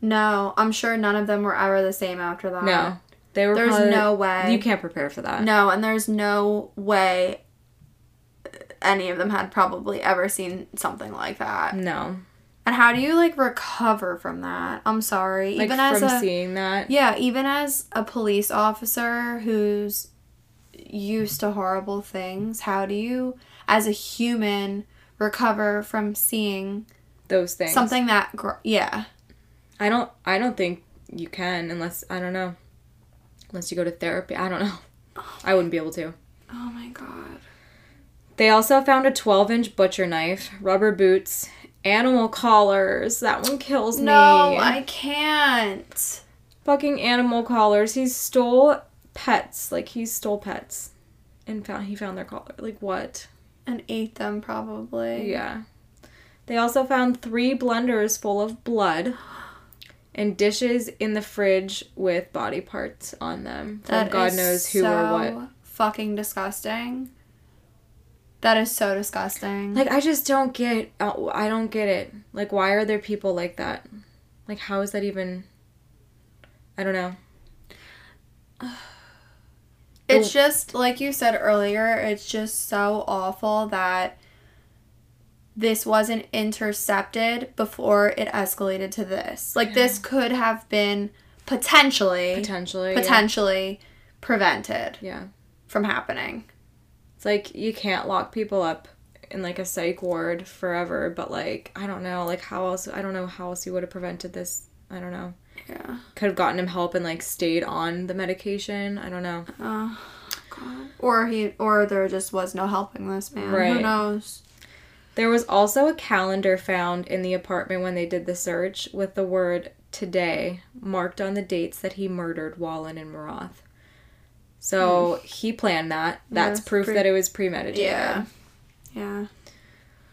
[SPEAKER 2] No. I'm sure none of them were ever the same after that.
[SPEAKER 1] No. They were
[SPEAKER 2] There's
[SPEAKER 1] probably-
[SPEAKER 2] no way.
[SPEAKER 1] You can't prepare for that.
[SPEAKER 2] No, and there's no way any of them had probably ever seen something like that.
[SPEAKER 1] No.
[SPEAKER 2] And how do you like recover from that? I'm sorry.
[SPEAKER 1] Like
[SPEAKER 2] even
[SPEAKER 1] from
[SPEAKER 2] as a
[SPEAKER 1] seeing that.
[SPEAKER 2] Yeah, even as a police officer who's used to horrible things, how do you as a human recover from seeing
[SPEAKER 1] Those things.
[SPEAKER 2] something that gr- yeah.
[SPEAKER 1] I don't I don't think you can unless I don't know. Unless you go to therapy. I don't know. I wouldn't be able to.
[SPEAKER 2] Oh my god.
[SPEAKER 1] They also found a 12 inch butcher knife, rubber boots, animal collars. That one kills me.
[SPEAKER 2] No, I can't.
[SPEAKER 1] Fucking animal collars. He stole pets. Like he stole pets and found he found their collar. Like what?
[SPEAKER 2] And ate them probably.
[SPEAKER 1] Yeah. They also found three blenders full of blood and dishes in the fridge with body parts on them. From
[SPEAKER 2] That
[SPEAKER 1] God
[SPEAKER 2] is
[SPEAKER 1] knows who
[SPEAKER 2] so
[SPEAKER 1] or what.
[SPEAKER 2] Fucking disgusting. That is so disgusting.
[SPEAKER 1] Like I just don't get. uh, I don't get it. Like why are there people like that? Like how is that even? I don't know.
[SPEAKER 2] It's just like you said earlier, it's just so awful that this wasn't intercepted before it escalated to this. Like this could have been potentially
[SPEAKER 1] Potentially. yeah.
[SPEAKER 2] potentially prevented
[SPEAKER 1] Yeah.
[SPEAKER 2] from happening.
[SPEAKER 1] It's like you can't lock people up in like a psych ward forever, but like I don't know, like how else I don't know how else you would have prevented this. I don't know.
[SPEAKER 2] Yeah.
[SPEAKER 1] Could have gotten him help and like stayed on the medication. I don't know.
[SPEAKER 2] Oh god. Or he or there just was no helping this man.
[SPEAKER 1] Right.
[SPEAKER 2] Who knows?
[SPEAKER 1] There was also a calendar found in the apartment when they did the search with the word today marked on the dates that he murdered Wallin and Miroth. So hmm. he planned that. That's proof
[SPEAKER 2] pre-
[SPEAKER 1] that it was premeditated.
[SPEAKER 2] Yeah. Yeah.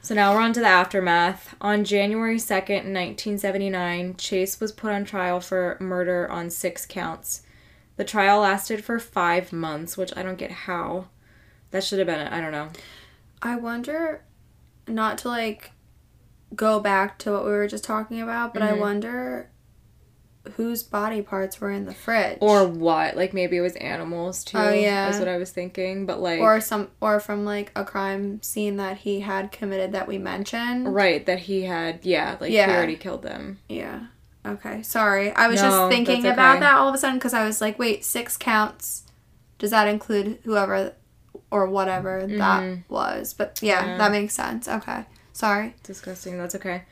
[SPEAKER 1] So now we're on to the aftermath. On January 2nd, 1979, Chase was put on trial for murder on six counts. The trial lasted for five months, which I don't get how. That should have been. I don't know.
[SPEAKER 2] I wonder not to like go back to what we were just talking about, but I
[SPEAKER 1] Mhm.
[SPEAKER 2] wonder whose body parts were in the fridge.
[SPEAKER 1] Or what? Like maybe it was animals too.
[SPEAKER 2] Oh, yeah.
[SPEAKER 1] that's what I was thinking. But like.
[SPEAKER 2] or some or from like a crime scene that he had committed that we mentioned.
[SPEAKER 1] Right, that he had. Yeah, like
[SPEAKER 2] Yeah.
[SPEAKER 1] he already killed them.
[SPEAKER 2] Yeah. Okay. Sorry. I was
[SPEAKER 1] No,
[SPEAKER 2] just thinking
[SPEAKER 1] that's
[SPEAKER 2] about that all of a sudden cuz I was like, wait, six counts. Does that include whoever or whatever that
[SPEAKER 1] Mhm.
[SPEAKER 2] was? But yeah,
[SPEAKER 1] Yeah.
[SPEAKER 2] that makes sense. Okay. Sorry.
[SPEAKER 1] Disgusting. That's okay.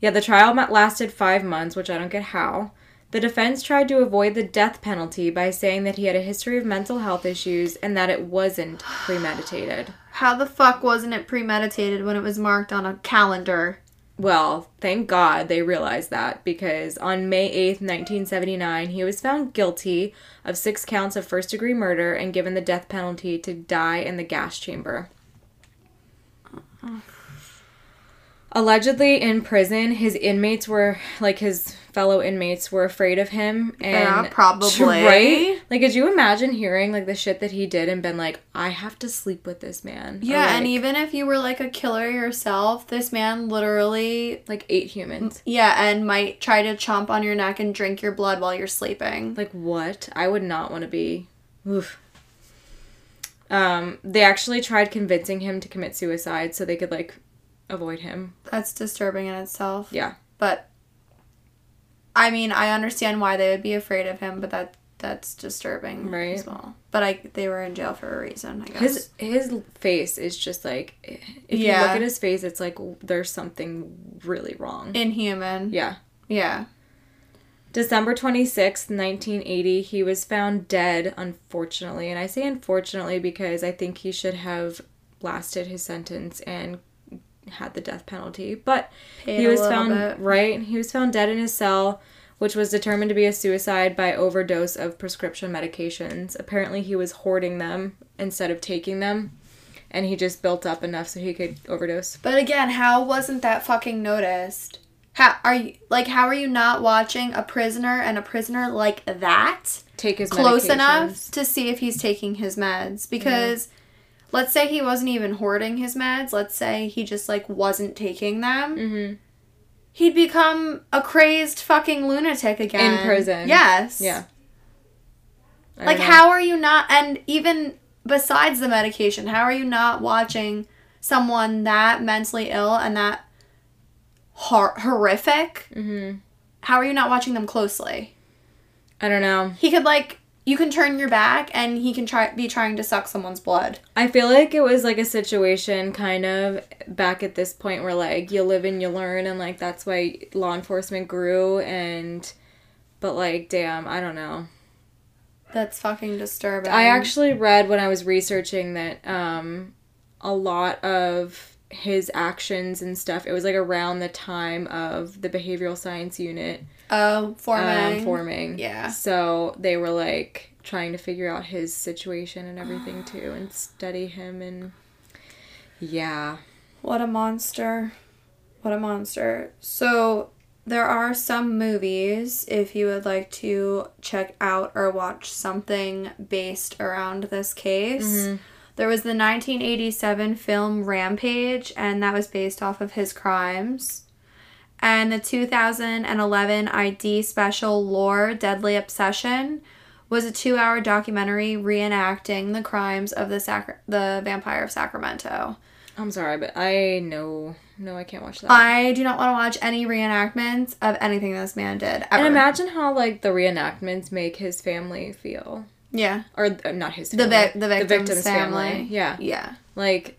[SPEAKER 1] Yeah, the trial lasted five months, which I don't get how. The defense tried to avoid the death penalty by saying that he had a history of mental health issues and that it wasn't premeditated.
[SPEAKER 2] How the fuck wasn't it premeditated when it was marked on a calendar?
[SPEAKER 1] Well, thank God they realized that because on May 8th, 1979, he was found guilty of six counts of first degree murder and given the death penalty to die in the gas chamber. Oh. Allegedly in prison, his inmates were like his fellow inmates were afraid of him and
[SPEAKER 2] Yeah, probably.
[SPEAKER 1] right. Like, could you imagine hearing like the shit that he did and been like, I have to sleep with this man?
[SPEAKER 2] Yeah, and even if you were like a killer yourself, this man literally
[SPEAKER 1] like eight humans.
[SPEAKER 2] yeah, and might try to chomp on your neck and drink your blood while you're sleeping.
[SPEAKER 1] Like what? I would not want to be. Oof. Um, they actually tried convincing him to commit suicide so they could like avoid him.
[SPEAKER 2] That's disturbing in itself.
[SPEAKER 1] Yeah.
[SPEAKER 2] But I mean, I understand why they would be afraid of him, but that that's disturbing
[SPEAKER 1] Right.
[SPEAKER 2] as well. But I they were in jail for a reason, I guess.
[SPEAKER 1] His his face is just like if you look at his face, it's like there's something really wrong.
[SPEAKER 2] Inhuman.
[SPEAKER 1] Yeah.
[SPEAKER 2] Yeah.
[SPEAKER 1] December 26th, 1980, he was found dead, unfortunately. And I say unfortunately because I think he should have lasted his sentence and had the death penalty. But
[SPEAKER 2] Paid
[SPEAKER 1] he was found
[SPEAKER 2] bit.
[SPEAKER 1] right. He was found dead in his cell, which was determined to be a suicide by overdose of prescription medications. Apparently, he was hoarding them instead of taking them, and he just built up enough so he could overdose.
[SPEAKER 2] But again, how wasn't that fucking noticed? How are you like how are you not watching a prisoner and a prisoner like that
[SPEAKER 1] Take his
[SPEAKER 2] close enough to see if he's taking his meds? Because let's say he wasn't even hoarding his meds, let's say he just like wasn't taking them.
[SPEAKER 1] Mhm.
[SPEAKER 2] He'd become a crazed fucking lunatic again.
[SPEAKER 1] In prison.
[SPEAKER 2] Yes.
[SPEAKER 1] Yeah. I
[SPEAKER 2] Like how are you not and even besides the medication, how are you not watching someone that mentally ill and that hor- horrific?
[SPEAKER 1] Mhm.
[SPEAKER 2] How are you not watching them closely?
[SPEAKER 1] I don't know.
[SPEAKER 2] He could like you can turn your back and he can try be trying to suck someone's blood.
[SPEAKER 1] I feel like it was like a situation kind of back at this point where like you live and you learn and like that's why law enforcement grew and but like damn, I don't know.
[SPEAKER 2] That's fucking disturbing.
[SPEAKER 1] I actually read when I was researching that um a lot of his actions and stuff it was like around the time of the behavioral science unit
[SPEAKER 2] oh forming
[SPEAKER 1] um, forming.
[SPEAKER 2] Yeah.
[SPEAKER 1] So they were like trying to figure out his situation and everything too and study him and yeah.
[SPEAKER 2] What a monster. What a monster. So, there are some movies if you would like to check out or watch something based around this case. There was the 1987 film Rampage, and that was based off of his crimes. And the 2011 ID special Lore Deadly Obsession was a two hour documentary reenacting the crimes of the, Sac- the Vampire of Sacramento.
[SPEAKER 1] I'm sorry, but I know no I can't watch that.
[SPEAKER 2] I do not want to watch any reenactments of anything this man did. Ever.
[SPEAKER 1] and imagine how like the reenactments make his family feel.
[SPEAKER 2] Yeah.
[SPEAKER 1] Or uh, not his
[SPEAKER 2] The,
[SPEAKER 1] family.
[SPEAKER 2] vic- the victim's, family.
[SPEAKER 1] Yeah.
[SPEAKER 2] Yeah.
[SPEAKER 1] Like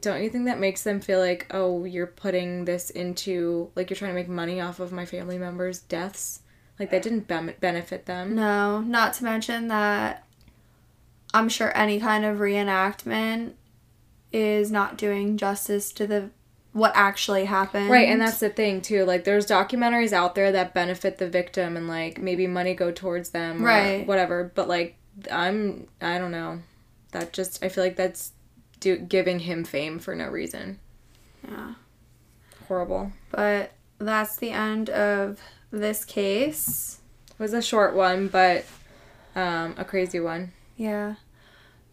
[SPEAKER 1] don't you think that makes them feel like, oh, you're putting this into like you're trying to make money off of my family members' deaths? Like that didn't ben- benefit them.
[SPEAKER 2] No, not to mention that I'm sure any kind of reenactment is not doing justice to the what actually happened.
[SPEAKER 1] Right, and that's the thing too. Like there's documentaries out there that benefit the victim and like maybe money go towards them or
[SPEAKER 2] Right.
[SPEAKER 1] whatever, but like I'm I don't know. That just I feel like that's do, giving him fame for no reason.
[SPEAKER 2] yeah.
[SPEAKER 1] Horrible.
[SPEAKER 2] But that's the end of this case.
[SPEAKER 1] It was a short one, but um a crazy one.
[SPEAKER 2] Yeah.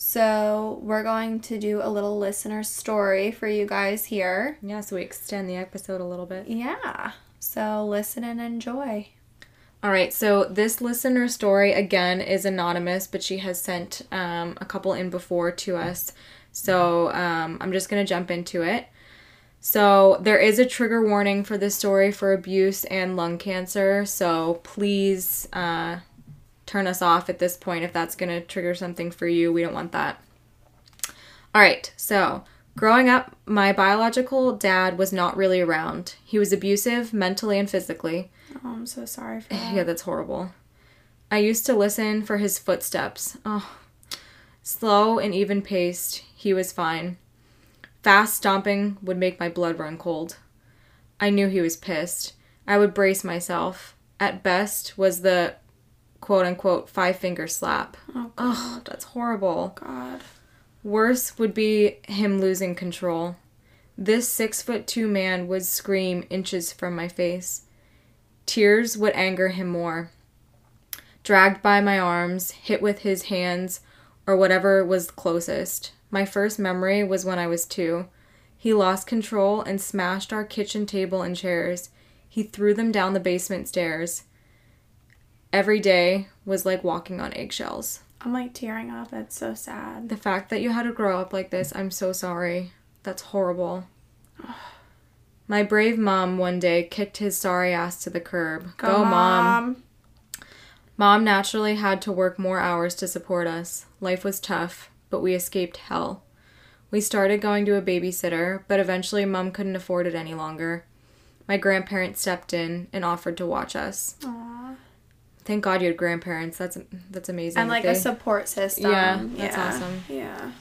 [SPEAKER 2] So we're going to do a little listener story for you guys here.
[SPEAKER 1] Yeah, so we extend the episode a little bit.
[SPEAKER 2] Yeah. So listen and enjoy.
[SPEAKER 1] All right, so this listener story again is anonymous, but she has sent um, a couple in before to us. So um, I'm just going to jump into it. So there is a trigger warning for this story for abuse and lung cancer. So please uh, turn us off at this point if that's going to trigger something for you. We don't want that. All right, so growing up, my biological dad was not really around. He was abusive mentally and physically.
[SPEAKER 2] Oh, I'm so sorry for eh, that.
[SPEAKER 1] Yeah, that's horrible. I used to listen for his footsteps. Oh, slow and even paced, he was fine. Fast stomping would make my blood run cold. I knew he was pissed. I would brace myself. At best was the quote unquote five finger slap.
[SPEAKER 2] Oh,
[SPEAKER 1] Oh, that's horrible.
[SPEAKER 2] God.
[SPEAKER 1] Worse would be him losing control. This six foot two man would scream inches from my face. Tears would anger him more. Dragged by my arms, hit with his hands, or whatever was closest. My first memory was when I was two. He lost control and smashed our kitchen table and chairs. He threw them down the basement stairs. Every day was like walking on eggshells.
[SPEAKER 2] I'm like tearing up. It's so sad.
[SPEAKER 1] The fact that you had to grow up like this, I'm so sorry. That's horrible. My brave mom one day kicked his sorry ass to the curb. Go, mom. Mom naturally had to work more hours to support us. Life was tough, but we escaped hell. We started going to a babysitter, but eventually mom couldn't afford it any longer. My grandparents stepped in and offered to watch us.
[SPEAKER 2] Aw.
[SPEAKER 1] Thank God you had grandparents. That's that's amazing.
[SPEAKER 2] And like
[SPEAKER 1] they-
[SPEAKER 2] a support system.
[SPEAKER 1] Yeah, that's awesome.
[SPEAKER 2] Yeah.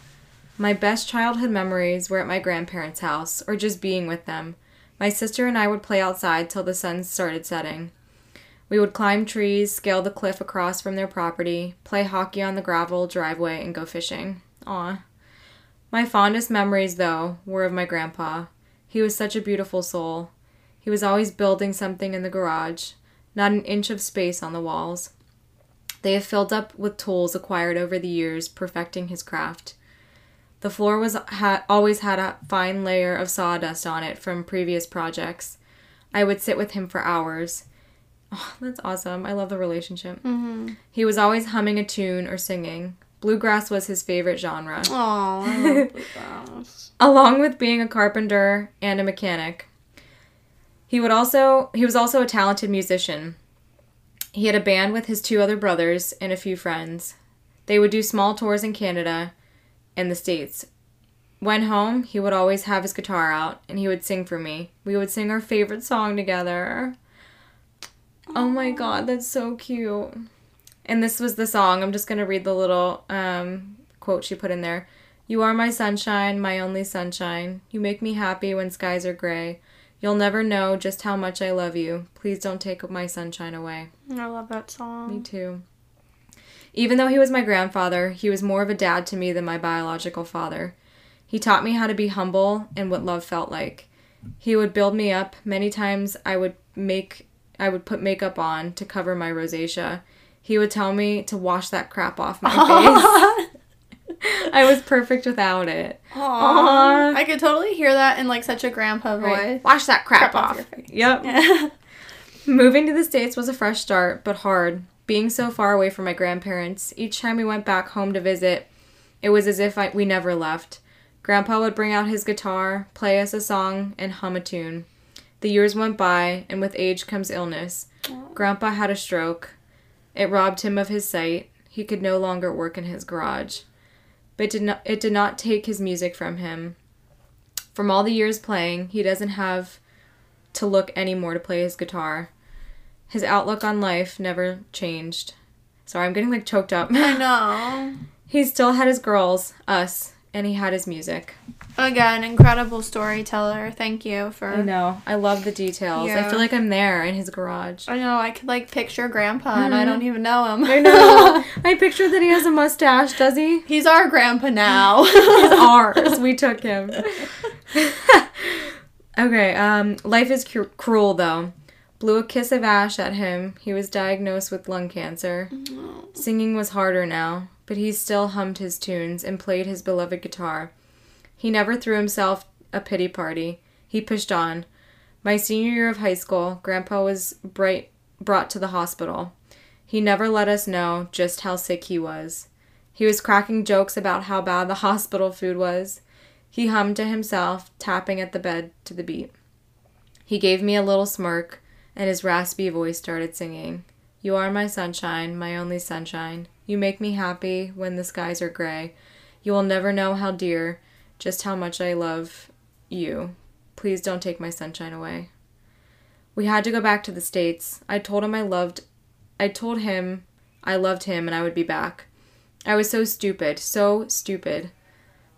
[SPEAKER 1] My best childhood memories were at my grandparents' house or just being with them. My sister and I would play outside till the sun started setting. We would climb trees, scale the cliff across from their property, play hockey on the gravel driveway, and go fishing. Aw. My fondest memories, though, were of my grandpa. He was such a beautiful soul. He was always building something in the garage, not an inch of space on the walls. They have filled up with tools acquired over the years, perfecting his craft. The floor was ha- always had a fine layer of sawdust on it from previous projects. I would sit with him for hours. Oh, that's awesome. I love the relationship.
[SPEAKER 2] Mm-hmm.
[SPEAKER 1] He was always humming a tune or singing. Bluegrass was his favorite genre,
[SPEAKER 2] Oh, I love bluegrass.
[SPEAKER 1] along with being a carpenter and a mechanic. He would also he was also a talented musician. He had a band with his two other brothers and a few friends. They would do small tours in Canada and the States. When home, he would always have his guitar out and he would sing for me. We would sing our favorite song together. Oh my god, that's so cute. And this was the song. I'm just going to read the little um, quote she put in there. You are my sunshine, my only sunshine. You make me happy when skies are gray. You'll never know just how much I love you. Please don't take my sunshine away.
[SPEAKER 2] I love that song.
[SPEAKER 1] Me too. Even though he was my grandfather, he was more of a dad to me than my biological father. He taught me how to be humble and what love felt like. He would build me up. Many times I would make I would put makeup on to cover my rosacea. He would tell me to wash that crap off my face. I was perfect without it.
[SPEAKER 2] Aww. I could totally hear that in like such a grandpa voice.
[SPEAKER 1] Right. Wash that crap,
[SPEAKER 2] Crap off
[SPEAKER 1] off. Yep. Moving to the States was a fresh start, but hard. Being so far away from my grandparents, each time we went back home to visit, it was as if I, we never left. Grandpa would bring out his guitar, play us a song, and hum a tune. The years went by, and with age comes illness. Grandpa had a stroke. It robbed him of his sight. He could no longer work in his garage. But it did not, it did not take his music from him. From all the years playing, he doesn't have to look anymore to play his guitar. His outlook on life never changed. Sorry, I'm getting like choked up.
[SPEAKER 2] I know.
[SPEAKER 1] he still had his girls, us, and he had his music.
[SPEAKER 2] Again, incredible storyteller. Thank you for.
[SPEAKER 1] I know. I love the details. I feel like I'm there in his garage.
[SPEAKER 2] I know. I could like picture Grandpa, and I don't even know him.
[SPEAKER 1] I know. I picture that he has a mustache, does he?
[SPEAKER 2] He's our grandpa now.
[SPEAKER 1] He's ours. We took him. okay, um, life is cru- cruel though. Blew a kiss of ash at him. He was diagnosed with lung cancer. Singing was harder now, but he still hummed his tunes and played his beloved guitar. He never threw himself a pity party. He pushed on. My senior year of high school, Grandpa was bright, brought to the hospital. He never let us know just how sick he was. He was cracking jokes about how bad the hospital food was. He hummed to himself, tapping at the bed to the beat. He gave me a little smirk, and his raspy voice started singing. You are my sunshine, my only sunshine. You make me happy when the skies are gray. You will never know how dear, just how much I love you. Please don't take my sunshine away. We had to go back to the States. I told him I loved I told him I loved him and I would be back. I was so stupid, so stupid.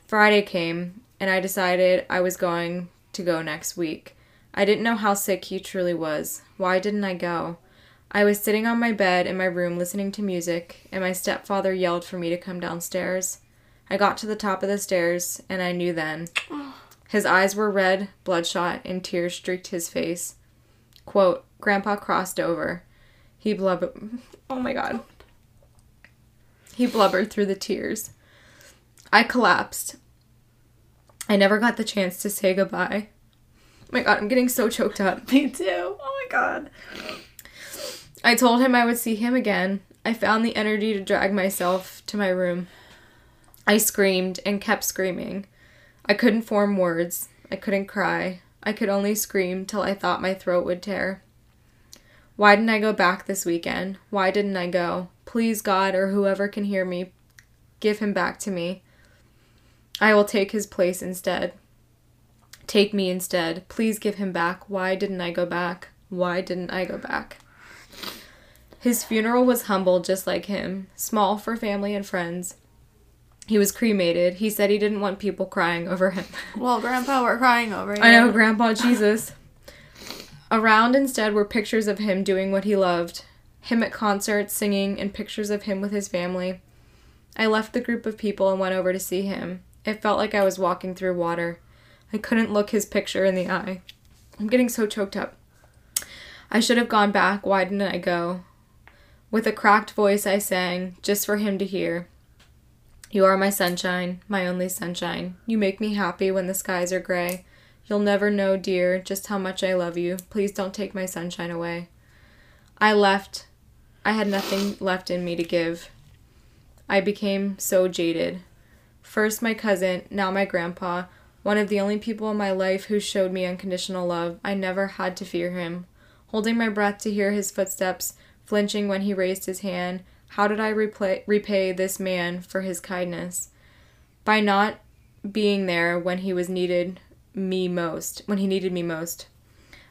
[SPEAKER 1] Friday came and I decided I was going to go next week. I didn't know how sick he truly was. Why didn't I go? I was sitting on my bed in my room listening to music, and my stepfather yelled for me to come downstairs. I got to the top of the stairs, and I knew then. His eyes were red, bloodshot, and tears streaked his face. Quote, Grandpa crossed over. He blubbered. Oh my god. He blubbered through the tears. I collapsed. I never got the chance to say goodbye. Oh my god, I'm getting so choked up.
[SPEAKER 2] Me too. Oh my god.
[SPEAKER 1] I told him I would see him again. I found the energy to drag myself to my room. I screamed and kept screaming. I couldn't form words. I couldn't cry. I could only scream till I thought my throat would tear. Why didn't I go back this weekend? Why didn't I go? Please, God, or whoever can hear me, give him back to me. I will take his place instead. Take me instead. Please give him back. Why didn't I go back? Why didn't I go back? His funeral was humble just like him, small for family and friends. He was cremated. He said he didn't want people crying over him.
[SPEAKER 2] Well, Grandpa, we're crying over you.
[SPEAKER 1] I know, Grandpa Jesus. Around instead were pictures of him doing what he loved him at concerts, singing, and pictures of him with his family. I left the group of people and went over to see him. It felt like I was walking through water. I couldn't look his picture in the eye. I'm getting so choked up. I should have gone back. Why didn't I go? With a cracked voice, I sang, just for him to hear. You are my sunshine, my only sunshine. You make me happy when the skies are gray. You'll never know, dear, just how much I love you. Please don't take my sunshine away. I left. I had nothing left in me to give. I became so jaded. First, my cousin, now my grandpa, one of the only people in my life who showed me unconditional love. I never had to fear him. Holding my breath to hear his footsteps, flinching when he raised his hand, how did I replay, repay this man for his kindness? By not being there when he was needed me most, when he needed me most.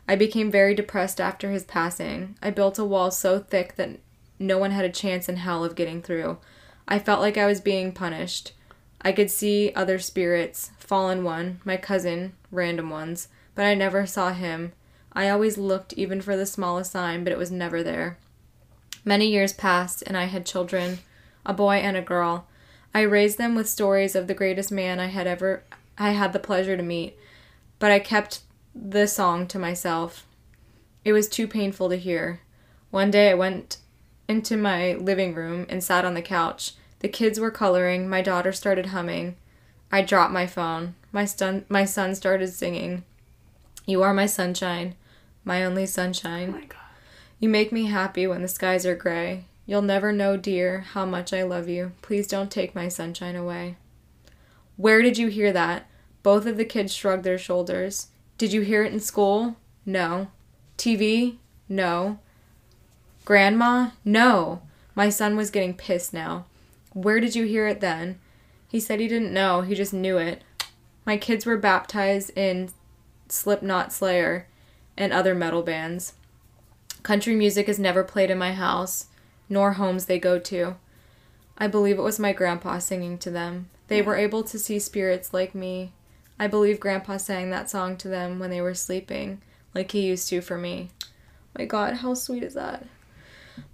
[SPEAKER 1] I became very depressed after his passing. I built a wall so thick that no one had a chance in hell of getting through. I felt like I was being punished. I could see other spirits, fallen one, my cousin, random ones, but I never saw him. I always looked even for the smallest sign, but it was never there. Many years passed, and I had children. a boy and a girl. I raised them with stories of the greatest man I had ever I had the pleasure to meet, but I kept the song to myself. It was too painful to hear. One day I went into my living room and sat on the couch. The kids were coloring, my daughter started humming. I dropped my phone. My son my son started singing. You are my sunshine, my only sunshine.
[SPEAKER 2] Oh my god.
[SPEAKER 1] You make me happy when the skies are gray. You'll never know, dear, how much I love you. Please don't take my sunshine away. Where did you hear that? Both of the kids shrugged their shoulders. Did you hear it in school? No. TV? No. Grandma? No. My son was getting pissed now. Where did you hear it then? He said he didn't know, he just knew it. My kids were baptized in Slipknot Slayer and other metal bands. Country music is never played in my house, nor homes they go to. I believe it was my grandpa singing to them. They were able to see spirits like me. I believe grandpa sang that song to them when they were sleeping, like he used to for me. My god, how sweet is that?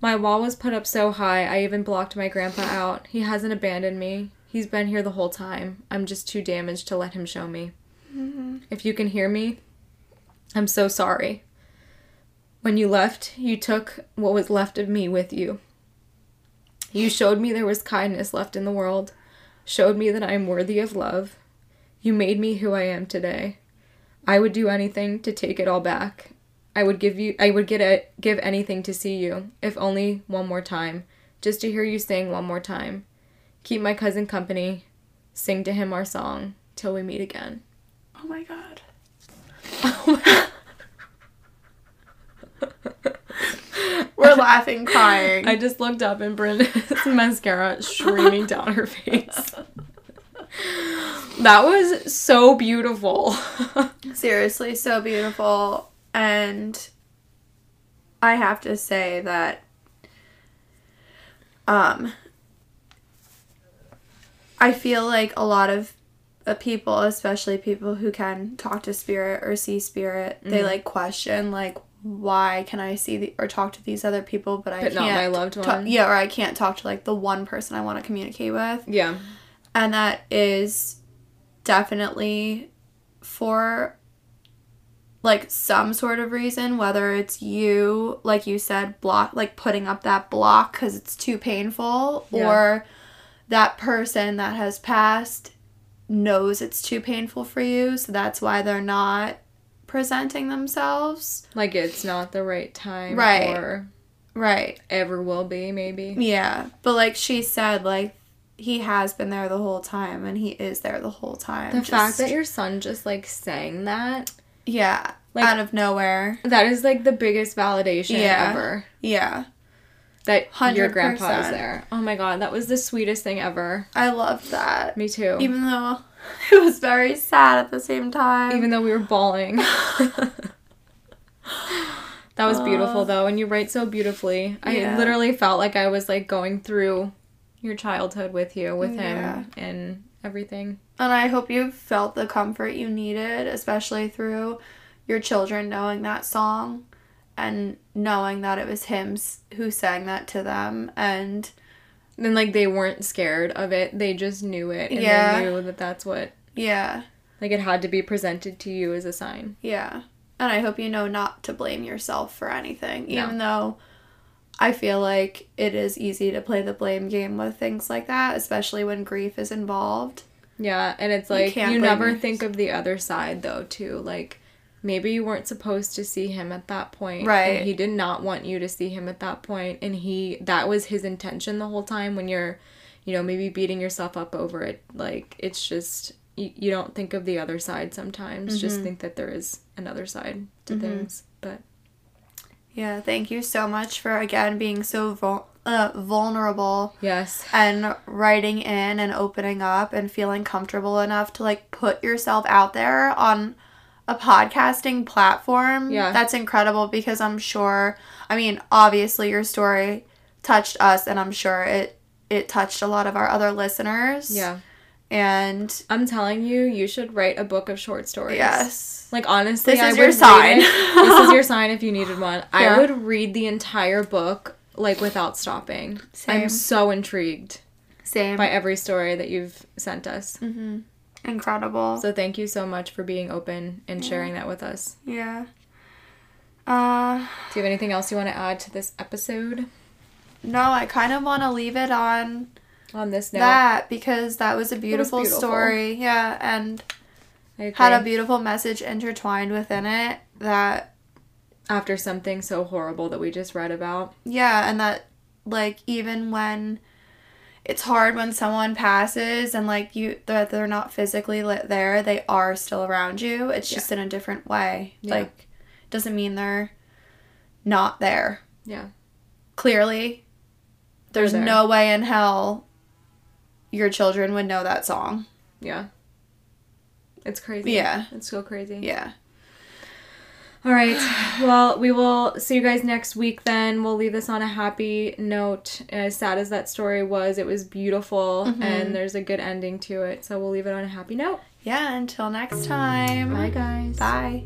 [SPEAKER 1] My wall was put up so high, I even blocked my grandpa out. He hasn't abandoned me. He's been here the whole time. I'm just too damaged to let him show me. Mm-hmm. If you can hear me, I'm so sorry. When you left, you took what was left of me with you. You showed me there was kindness left in the world, showed me that I am worthy of love. You made me who I am today. I would do anything to take it all back. I would give you I would get a, give anything to see you, if only one more time, just to hear you sing one more time. Keep my cousin company. Sing to him our song till we meet again.
[SPEAKER 2] Oh my god. Oh We're laughing, crying.
[SPEAKER 1] I just looked up and Brenda's mascara streaming down her face. That was so beautiful.
[SPEAKER 2] Seriously, so beautiful. And I have to say that um I feel like a lot of uh, people, especially people who can talk to spirit or see spirit, they
[SPEAKER 1] Mm-hmm.
[SPEAKER 2] like question like why can I see the, or talk to these other people but I
[SPEAKER 1] But
[SPEAKER 2] can't
[SPEAKER 1] my loved
[SPEAKER 2] ta-
[SPEAKER 1] one?
[SPEAKER 2] yeah, or I can't talk to like the one person I want to communicate with
[SPEAKER 1] yeah.
[SPEAKER 2] and that is definitely for like some sort of reason whether it's you like you said block like putting up that block because it's too painful
[SPEAKER 1] Yeah.
[SPEAKER 2] or that person that has passed knows it's too painful for you so that's why they're not presenting themselves
[SPEAKER 1] Like it's not the right time
[SPEAKER 2] Right.
[SPEAKER 1] or
[SPEAKER 2] right
[SPEAKER 1] ever will be, maybe.
[SPEAKER 2] yeah but like she said like he has been there the whole time and he is there the whole time
[SPEAKER 1] The fact that your son just like sang that,
[SPEAKER 2] Yeah.
[SPEAKER 1] Like-
[SPEAKER 2] out of nowhere.
[SPEAKER 1] that is like the biggest validation
[SPEAKER 2] Yeah.
[SPEAKER 1] ever.
[SPEAKER 2] Yeah.
[SPEAKER 1] That your
[SPEAKER 2] 100%.
[SPEAKER 1] grandpa is there. Oh my god, that was the sweetest thing ever.
[SPEAKER 2] I loved that.
[SPEAKER 1] Me too.
[SPEAKER 2] Even though it was very sad at the same time.
[SPEAKER 1] even though we were bawling. that was beautiful uh, though, and you write so beautifully. I literally felt like I was like going through your childhood with you, with
[SPEAKER 2] Yeah.
[SPEAKER 1] him, and everything.
[SPEAKER 2] and I hope you felt the comfort you needed, especially through your children knowing that song and knowing that it was him who sang that to them. And
[SPEAKER 1] And like they weren't scared of it; they just knew it, and
[SPEAKER 2] Yeah.
[SPEAKER 1] they knew that that's what
[SPEAKER 2] yeah,
[SPEAKER 1] like it had to be presented to you as a sign.
[SPEAKER 2] yeah. And I hope you know not to blame yourself for anything,
[SPEAKER 1] No.
[SPEAKER 2] even though I feel like it is easy to play the blame game with things like that, especially when grief is involved.
[SPEAKER 1] Yeah, and it's like
[SPEAKER 2] can't
[SPEAKER 1] you, never
[SPEAKER 2] yourself.
[SPEAKER 1] think of the other side though, too. Like maybe you weren't supposed to see him at that point.
[SPEAKER 2] Right.
[SPEAKER 1] And he did not want you to see him at that point and he that was his intention the whole time when you're you know, maybe beating yourself up over it. Like it's just you, you don't think of the other side sometimes. Just think that there is another side to things. But
[SPEAKER 2] Yeah, thank you so much for again being so vul- uh, vulnerable
[SPEAKER 1] yes.
[SPEAKER 2] and writing in and opening up and feeling comfortable enough to like put yourself out there on a podcasting platform.
[SPEAKER 1] Yeah.
[SPEAKER 2] That's incredible because I'm sure I mean, obviously your story touched us and I'm sure it it touched a lot of our other listeners.
[SPEAKER 1] Yeah.
[SPEAKER 2] And
[SPEAKER 1] I'm telling you, you should write a book of short stories.
[SPEAKER 2] yes.
[SPEAKER 1] Like honestly,
[SPEAKER 2] This
[SPEAKER 1] I
[SPEAKER 2] is
[SPEAKER 1] would
[SPEAKER 2] your sign.
[SPEAKER 1] this is your sign if you needed one.
[SPEAKER 2] Yeah.
[SPEAKER 1] I would read the entire book like without stopping.
[SPEAKER 2] Same.
[SPEAKER 1] I'm so intrigued
[SPEAKER 2] Same.
[SPEAKER 1] by every story that you've sent us.
[SPEAKER 2] Mm-hmm. Incredible.
[SPEAKER 1] So thank you so much for being open and sharing that with us.
[SPEAKER 2] yeah. Uh,
[SPEAKER 1] Do you have anything else you want to add to this episode
[SPEAKER 2] no, I kind of want to leave it on
[SPEAKER 1] on this note?
[SPEAKER 2] that because that was a beautiful,
[SPEAKER 1] beautiful.
[SPEAKER 2] story. Yeah, and had a beautiful message intertwined within it that
[SPEAKER 1] After something so horrible that we just read about.
[SPEAKER 2] yeah, and that like even when it's hard when someone passes and like you that they're not physically lit there, they are still around you. It's just in a different way.
[SPEAKER 1] Yeah.
[SPEAKER 2] Like doesn't mean they're not there.
[SPEAKER 1] Yeah.
[SPEAKER 2] Clearly, there's
[SPEAKER 1] there.
[SPEAKER 2] no way in hell your children would know that song.
[SPEAKER 1] Yeah. It's crazy.
[SPEAKER 2] Yeah.
[SPEAKER 1] It's so crazy.
[SPEAKER 2] Yeah.
[SPEAKER 1] All right. Well, we will see you guys next week then. We'll leave this on a happy note. As sad as that story was, it was beautiful mm-hmm. and there's a good ending to it. So we'll leave it on a happy note.
[SPEAKER 2] Yeah, until next time.
[SPEAKER 1] Bye, guys.
[SPEAKER 2] Bye.